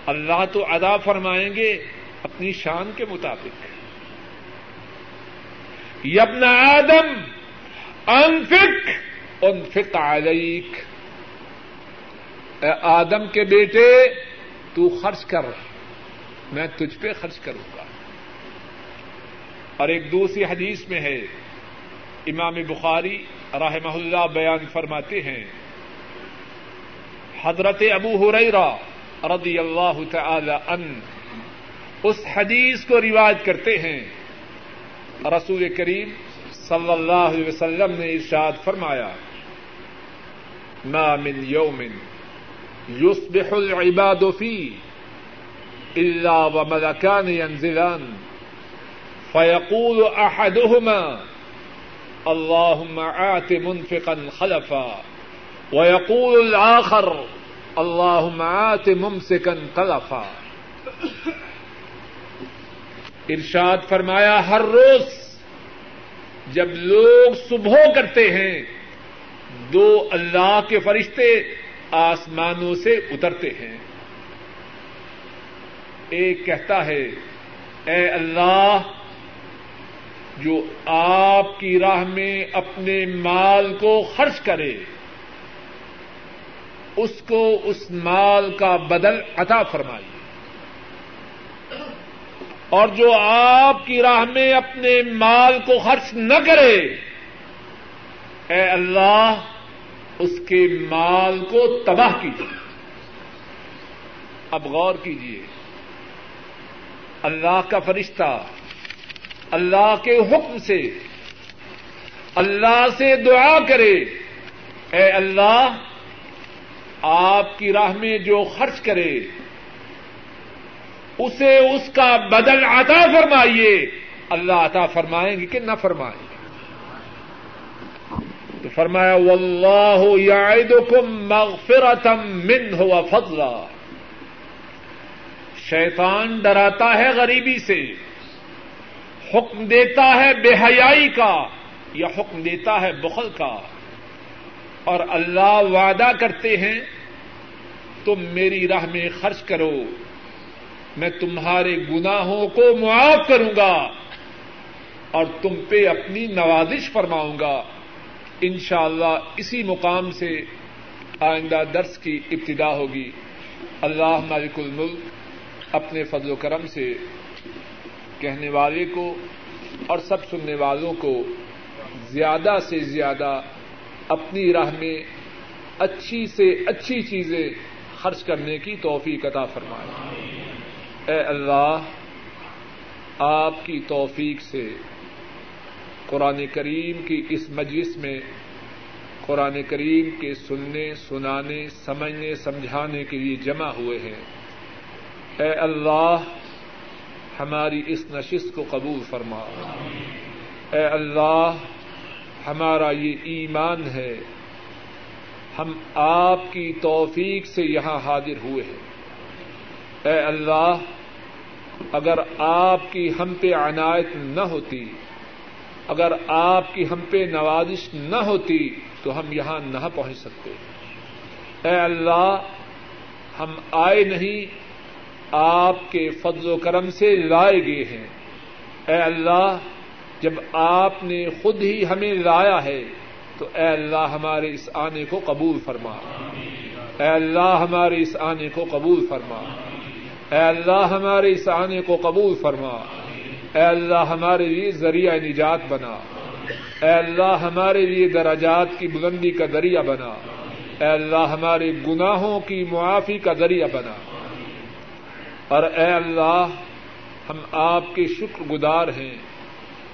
اللہ تو ادا فرمائیں گے اپنی شان کے مطابق یبن آدم انفک انفق علیک۔ اے آدم کے بیٹے، تو خرچ کر، میں تجھ پہ خرچ کروں گا۔ اور ایک دوسری حدیث میں ہے، امام بخاری رحمہ اللہ بیان فرماتے ہیں، حضرت ابو ہریرا رضی اللہ تعالی ان اس حدیث کو رواج کرتے ہیں۔ رسول کریم صلی اللہ علیہ وسلم نے ارشاد فرمایا، ما من يوم يصبح العباد فيه الا وملكان ينزلان فيقول احدهما، اللهم آت منفقا خلفا ويقول الاخر اللهم آت ممسكا تلفا ارشاد فرمایا، ہر روز جب لوگ صبح کرتے ہیں، دو اللہ کے فرشتے آسمانوں سے اترتے ہیں۔ ایک کہتا ہے، اے اللہ، جو آپ کی راہ میں اپنے مال کو خرچ کرے، اس کو اس مال کا بدل عطا فرمائیے اور جو آپ کی راہ میں اپنے مال کو خرچ نہ کرے، اے اللہ، اس کے مال کو تباہ کیجیے۔ اب غور کیجیے۔ اللہ کا فرشتہ، اللہ کے حکم سے، اللہ سے دعا کرے۔ اے اللہ، آپ کی راہ میں جو خرچ کرے اسے اس کا بدل عطا فرمائیے۔ اللہ عطا فرمائیں گے کہ نہ فرمائیں گے۔ تو فرمایا، واللہ یعدکم مغفرتا منہ وفضلا شیطان ڈراتا ہے غریبی سے۔ حکم دیتا ہے بے حیائی کا یا حکم دیتا ہے بخل کا۔ اور اللہ وعدہ کرتے ہیں، تم میری راہ میں خرچ کرو۔ میں تمہارے گناہوں کو معاف کروں گا اور تم پہ اپنی نوازش فرماؤں گا۔ انشاءاللہ اللہ اسی مقام سے آئندہ درس کی ابتدا ہوگی۔ اللہ مالک الملک اپنے فضل و کرم سے کہنے والے کو اور سب سننے والوں کو زیادہ سے زیادہ اپنی راہ میں اچھی سے اچھی چیزیں خرچ کرنے کی توفیق عطا فرمائے۔ اے اللہ، آپ کی توفیق سے قرآن کریم کی اس مجلس میں قرآن کریم کے سننے، سنانے، سمجھنے، سمجھانے کے لیے جمع ہوئے ہیں۔ اے اللہ، ہماری اس نشست کو قبول فرما۔ اے اللہ، ہمارا یہ ایمان ہے۔ ہم آپ کی توفیق سے یہاں حاضر ہوئے ہیں۔ اے اللہ، اگر آپ کی ہم پہ عنایت نہ ہوتی، اگر آپ کی ہم پہ نوازش نہ ہوتی، تو ہم یہاں نہ پہنچ سکتے۔ اے اللہ، ہم آئے نہیں، آپ کے فضل و کرم سے لائے گئے ہیں۔ اے اللہ، جب آپ نے خود ہی ہمیں لایا ہے، تو اے اللہ، ہمارے اس آنے کو قبول فرما۔ اے اللہ، ہمارے اس آنے کو قبول فرما۔ اے اللہ ہمارے اس آنے کو قبول فرما۔ اے اللہ ہمارے لیے ذریعہ نجات بنا۔ اے اللہ ہمارے لیے دراجات کی بلندی کا ذریعہ بنا۔ اے اللہ ہمارے گناہوں کی معافی کا ذریعہ بنا۔ اور اے اللہ ہم آپ کے شکر گزار ہیں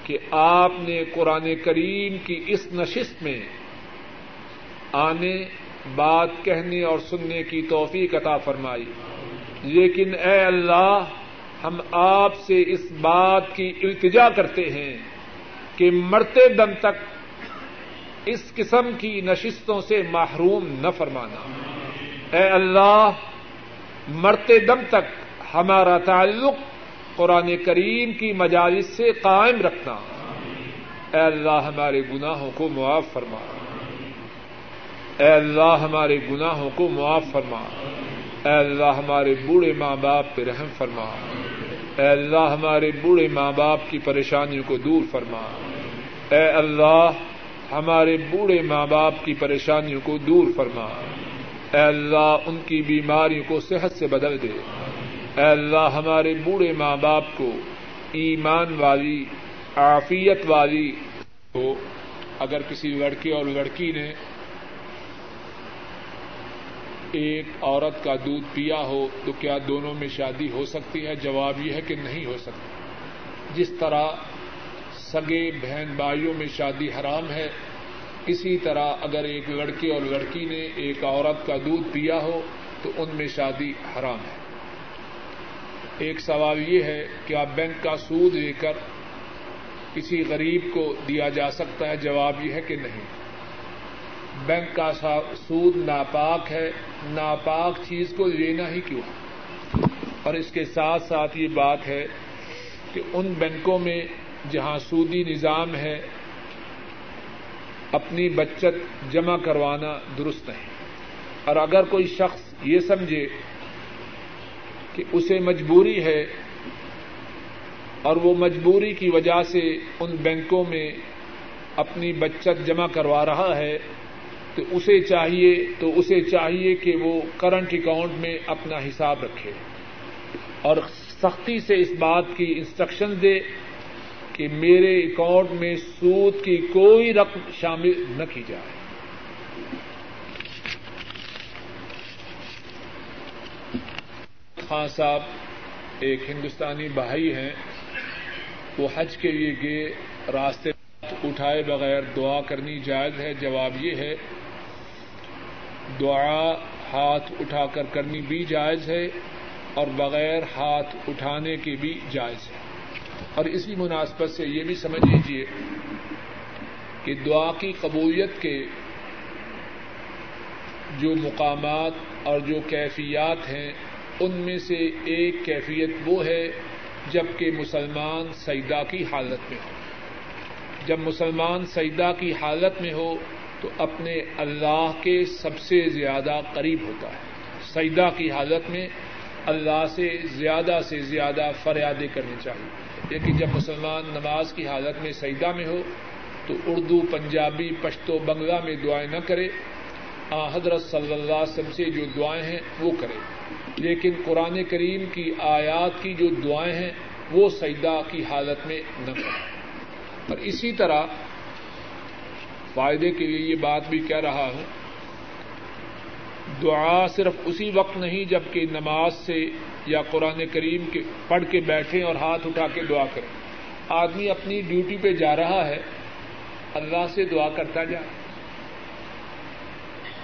کہ آپ نے قرآن کریم کی اس نشست میں آنے، بات کہنے اور سننے کی توفیق عطا فرمائی۔ لیکن اے اللہ، ہم آپ سے اس بات کی التجا کرتے ہیں کہ مرتے دم تک اس قسم کی نشستوں سے محروم نہ فرمانا۔ اے اللہ، مرتے دم تک ہمارا تعلق قرآن کریم کی مجالس سے قائم رکھنا۔ اے اللہ، ہمارے گناہوں کو معاف فرما۔ اے اللہ، ہمارے گناہوں کو معاف فرما۔ اے اللہ ہمارے بوڑھے ماں باپ پہ رحم فرما۔ اے اللہ ہمارے بوڑھے ماں باپ کی پریشانیوں کو دور فرما۔ اے اللہ ہمارے بوڑھے ماں باپ کی پریشانیوں کو دور فرما۔ اے اللہ ان کی بیماریوں کو صحت سے بدل دے۔ اے اللہ ہمارے بوڑھے ماں باپ کو ایمان والی، عافیت والی ہو۔ اگر کسی لڑکے اور لڑکی نے ایک عورت کا دودھ پیا ہو تو کیا دونوں میں شادی ہو سکتی ہے؟ جواب یہ ہے کہ نہیں ہو سکتی۔ جس طرح سگے بہن بھائیوں میں شادی حرام ہے، اسی طرح اگر ایک لڑکے اور لڑکی نے ایک عورت کا دودھ پیا ہو تو ان میں شادی حرام ہے۔ ایک سوال یہ ہے کہ آپ بینک کا سود لے کر کسی غریب کو دیا جا سکتا ہے؟ جواب یہ ہے کہ نہیں۔ بینک کا سود ناپاک ہے، ناپاک چیز کو لینا ہی کیوں؟ اور اس کے ساتھ ساتھ یہ بات ہے کہ ان بینکوں میں جہاں سودی نظام ہے، اپنی بچت جمع کروانا درست نہیں۔ اور اگر کوئی شخص یہ سمجھے کہ اسے مجبوری ہے اور وہ مجبوری کی وجہ سے ان بینکوں میں اپنی بچت جمع کروا رہا ہے تو اسے چاہیے، تو اسے چاہیے کہ وہ کرنٹ اکاؤنٹ میں اپنا حساب رکھے۔ اور سختی سے اس بات کی انسٹرکشن دے کہ میرے اکاؤنٹ میں سود کی کوئی رقم شامل نہ کی جائے۔ خان صاحب ایک ہندوستانی بھائی ہیں، وہ حج کے لیے گئے، راستے اٹھائے بغیر دعا کرنی جائز ہے، جواب یہ ہے دعا ہاتھ اٹھا کر کرنی بھی جائز ہے اور بغیر ہاتھ اٹھانے کے بھی جائز ہے۔ اور اسی مناسبت سے یہ بھی سمجھ لیجیے کہ دعا کی قبولیت کے جو مقامات اور جو کیفیات ہیں، ان میں سے ایک کیفیت وہ ہے جبکہ مسلمان سیدا کی حالت میں ہو۔ جب مسلمان سیدا کی حالت میں ہو تو اپنے اللہ کے سب سے زیادہ قریب ہوتا ہے۔ سیدا کی حالت میں اللہ سے زیادہ سے زیادہ فریادیں کرنی چاہیے۔ لیکن جب مسلمان نماز کی حالت میں سیدا میں ہو، تو اردو، پنجابی، پشتو، بنگلہ میں دعائیں نہ کرے۔ آ، حضرت صلی اللہ علیہ وسلم سے جو دعائیں ہیں، وہ کرے۔ لیکن قرآن کریم کی آیات کی جو دعائیں ہیں، وہ سیدا کی حالت میں نہ کرے۔ اور اسی طرح فائدے کے لیے یہ بات بھی کہہ رہا ہوں۔ دعا صرف اسی وقت نہیں جبکہ نماز سے یا قرآن کریم کے پڑھ کے بیٹھے اور ہاتھ اٹھا کے دعا کریں۔ آدمی اپنی ڈیوٹی پہ جا رہا ہے، اللہ سے دعا کرتا جائے۔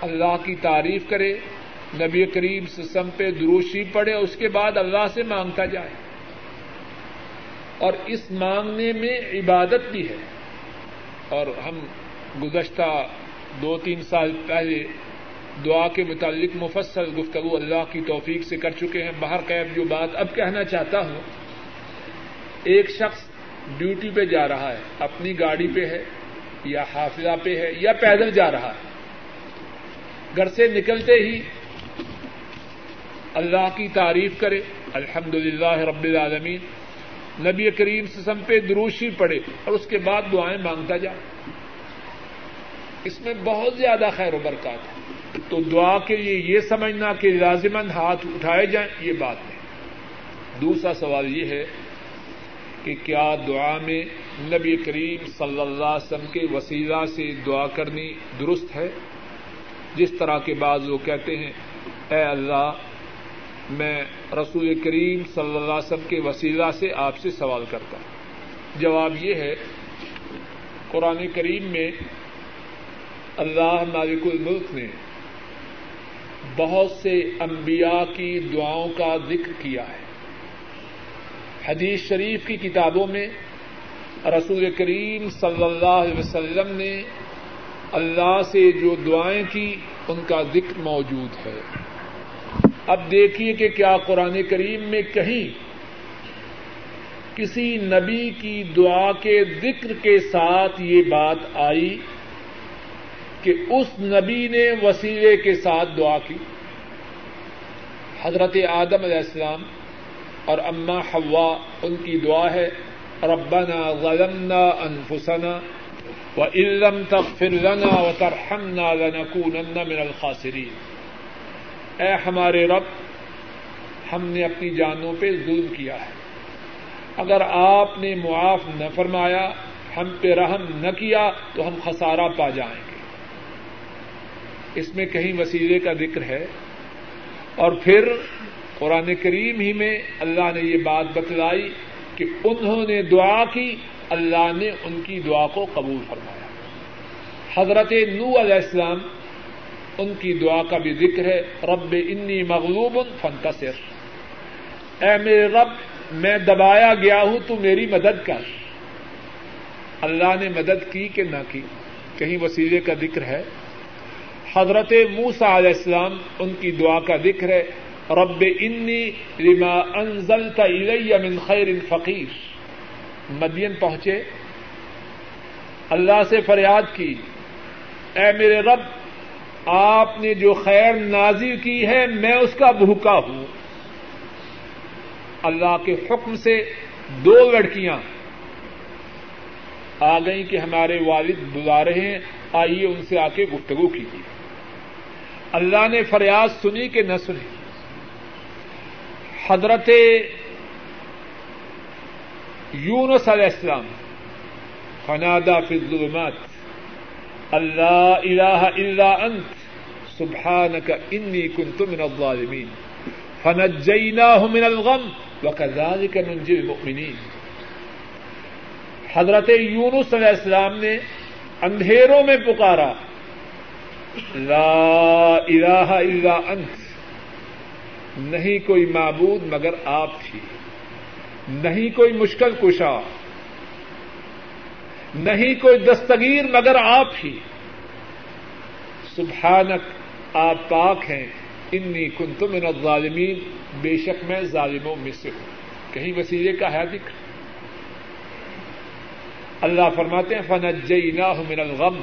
اللہ کی تعریف کرے، نبی کریم سسم پہ دروشی پڑے اس کے بعد اللہ سے مانگتا جائے۔ اور اس مانگنے میں عبادت بھی ہے۔ اور ہم گزشتہ دو تین سال پہلے دعا کے متعلق مفصل گفتگو اللہ کی توفیق سے کر چکے ہیں۔ باہر قیب جو بات اب کہنا چاہتا ہوں، ایک شخص ڈیوٹی پہ جا رہا ہے، اپنی گاڑی پہ ہے یا حافظہ پہ ہے یا پیدل جا رہا ہے۔ گھر سے نکلتے ہی اللہ کی تعریف کرے الحمد للہ رب العالمین۔ نبی کریم سسم پہ دروشی پڑے اور اس کے بعد دعائیں مانگتا جائے۔ اس میں بہت زیادہ خیر و برکات ہے۔ تو دعا کے لیے یہ سمجھنا کہ لازمن ہاتھ اٹھائے جائیں، یہ بات نہیں دوسرا سوال یہ ہے کہ کیا دعا میں نبی کریم صلی اللہ علیہ وسلم کے وسیلہ سے دعا کرنی درست ہے؟ جس طرح کے بعض وہ کہتے ہیں، اے اللہ، میں رسول کریم صلی اللہ علیہ وسلم کے وسیلہ سے آپ سے سوال کرتا ہوں۔ جواب یہ ہے، قرآن کریم میں اللہ مالک الملک نے بہت سے انبیاء کی دعاؤں کا ذکر کیا ہے۔ حدیث شریف کی کتابوں میں رسول کریم صلی اللہ علیہ وسلم نے اللہ سے جو دعائیں کی، ان کا ذکر موجود ہے۔ اب دیکھیے کہ کیا قرآن کریم میں کہیں کسی نبی کی دعا کے ذکر کے ساتھ یہ بات آئی۔ کہ اس نبی نے وسیلے کے ساتھ دعا کی۔ حضرت آدم علیہ السلام اور اما حوا، ان کی دعا ہے، ربنا ظلمنا انفسنا و علم تغفر لنا و ترحمنا لنکونن من الخاسرین۔ اے ہمارے رب، ہم نے اپنی جانوں پہ ظلم کیا ہے۔ اگر آپ نے معاف نہ فرمایا، ہم پہ رحم نہ کیا، تو ہم خسارہ پا جائیں۔ اس میں کہیں وسیلے کا ذکر ہے اور پھر قرآن کریم ہی میں اللہ نے یہ بات بتلائی کہ انہوں نے دعا کی، اللہ نے ان کی دعا کو قبول فرمایا۔ حضرت نو علیہ السلام ان کی دعا کا بھی ذکر ہے، رب انی مغلوب فنتصر اے میرے رب، میں دبایا گیا ہوں، تو میری مدد کر۔ اللہ نے مدد کی کہ نہ کی، کہیں وسیلے کا ذکر ہے۔ حضرت موسا علیہ السلام ان کی دعا کا ذکر ہے، رب انی لما انزلت الی من خیر فقیر۔ مدین پہنچے، اللہ سے فریاد کی، اے میرے رب، آپ نے جو خیر نازی کی ہے، میں اس کا بھوکا ہوں۔ اللہ کے حکم سے دو لڑکیاں آ گئیں کہ ہمارے والد بلا رہے ہیں، آئیے ان سے آ کے گفتگو کیجیے۔ اللہ نے فریاد سنی کہ نہ سنی۔ حضرت یونس علیہ السلام فنادا فی الظلمات، اللہ الہ الا انت، سبحانک انی کنت من الظالمین فنجیناہ من الغم، وکذالک ننجی المؤمنین۔ حضرت یونس علیہ السلام نے اندھیروں میں پکارا۔ لا الہ الا انت۔ نہیں کوئی معبود مگر آپ ہی۔ نہیں کوئی مشکل کشا۔ نہیں کوئی دستگیر مگر آپ ہی۔ سبحانک، آپ پاک ہیں۔ انی کنت من الظالمین۔ بے شک میں ظالموں میں سے ہوں۔ کہیں وسیلے کا ہے ذکر۔ اللہ فرماتے ہیں فنجیناہ من الغم۔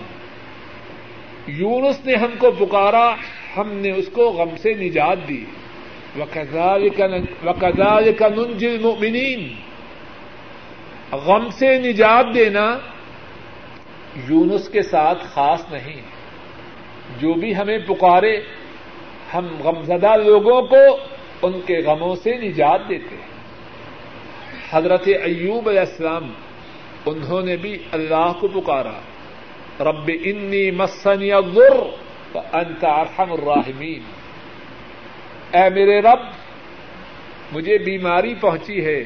یونس نے ہم کو پکارا، ہم نے اس کو غم سے نجات دی۔ وَكَذَلِكَ نُنْجِ الْمُؤْمِنِينَ۔ غم سے نجات دینا یونس کے ساتھ خاص نہیں۔ جو بھی ہمیں پکارے، ہم غمزدہ لوگوں کو ان کے غموں سے نجات دیتے ہیں۔ حضرت ایوب علیہ السلام، انہوں نے بھی اللہ کو پکارا۔ رب انی مسنی الضر وانت ارحم الراحمین اے میرے رب، مجھے بیماری پہنچی ہے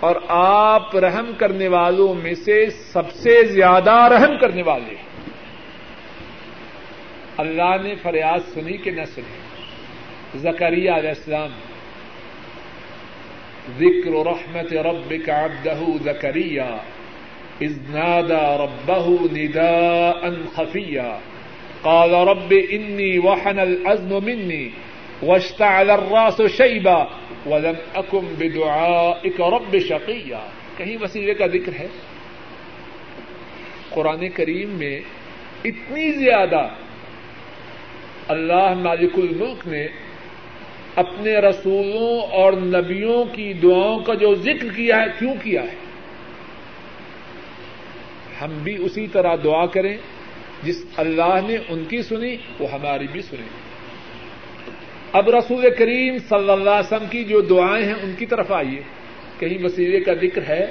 اور آپ رحم کرنے والوں میں سے سب سے زیادہ رحم کرنے والے ہیں۔ اللہ نے فریاد سنی کہ نہ سنی۔ زکریہ علیہ السلام، ذکر رحمت ربك عبده زکریہ اذ نادى ربه نداء خفيا. قال رب اني وحن العزم مني واشتعل الراس شيبا ولم اكن بدعائك رب شقيا. کہیں وسیلے کا ذکر ہے؟ قرآن کریم میں اتنی زیادہ اللہ مالک الملک نے اپنے رسولوں اور نبیوں کی دعاؤں کا جو ذکر کیا ہے، کیوں کیا ہے؟ ہم بھی اسی طرح دعا کریں، جس اللہ نے ان کی سنی، وہ ہماری بھی سنی۔ اب رسول کریم صلی اللہ علیہ وسلم کی جو دعائیں ہیں، ان کی طرف آئیے۔ کہیں وسیلے کا ذکر ہے۔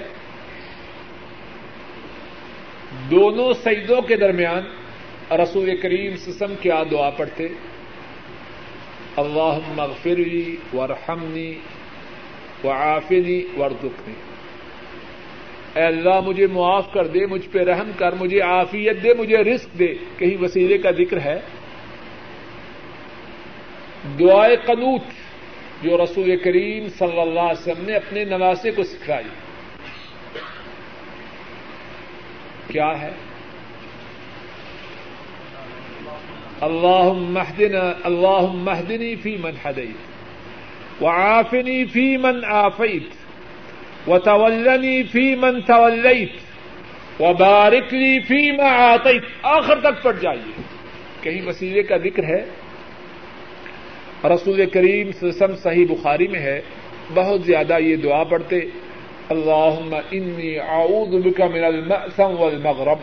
دونوں سجدوں کے درمیان رسول کریم سسم کیا دعا پڑھتے؟ اللہ مغفری ورحمنی، وعافنی، وارزقنی۔ اے اللہ مجھے معاف کر دے، مجھ پہ رحم کر، مجھے عافیت دے، مجھے رزق دے۔ کہیں وسیلے کا ذکر ہے؟ دعائے قنوت جو رسول کریم صلی اللہ علیہ وسلم نے اپنے نواسے کو سکھائی۔ کیا ہے؟ اللہ مہدن اللہ مہدنی فی من ہدیت، وعافنی فی من آفیت۔ وتولني في من توليت وبارك لي فيما اعطيت آخر تک پڑ جائیے۔ کہیں وسیلے کا ذکر ہے۔ رسول کریم سسم صحیح بخاری میں ہے۔ بہت زیادہ یہ دعا پڑھتے۔ اللہم انی اعوذ بک من المأثم والمغرب۔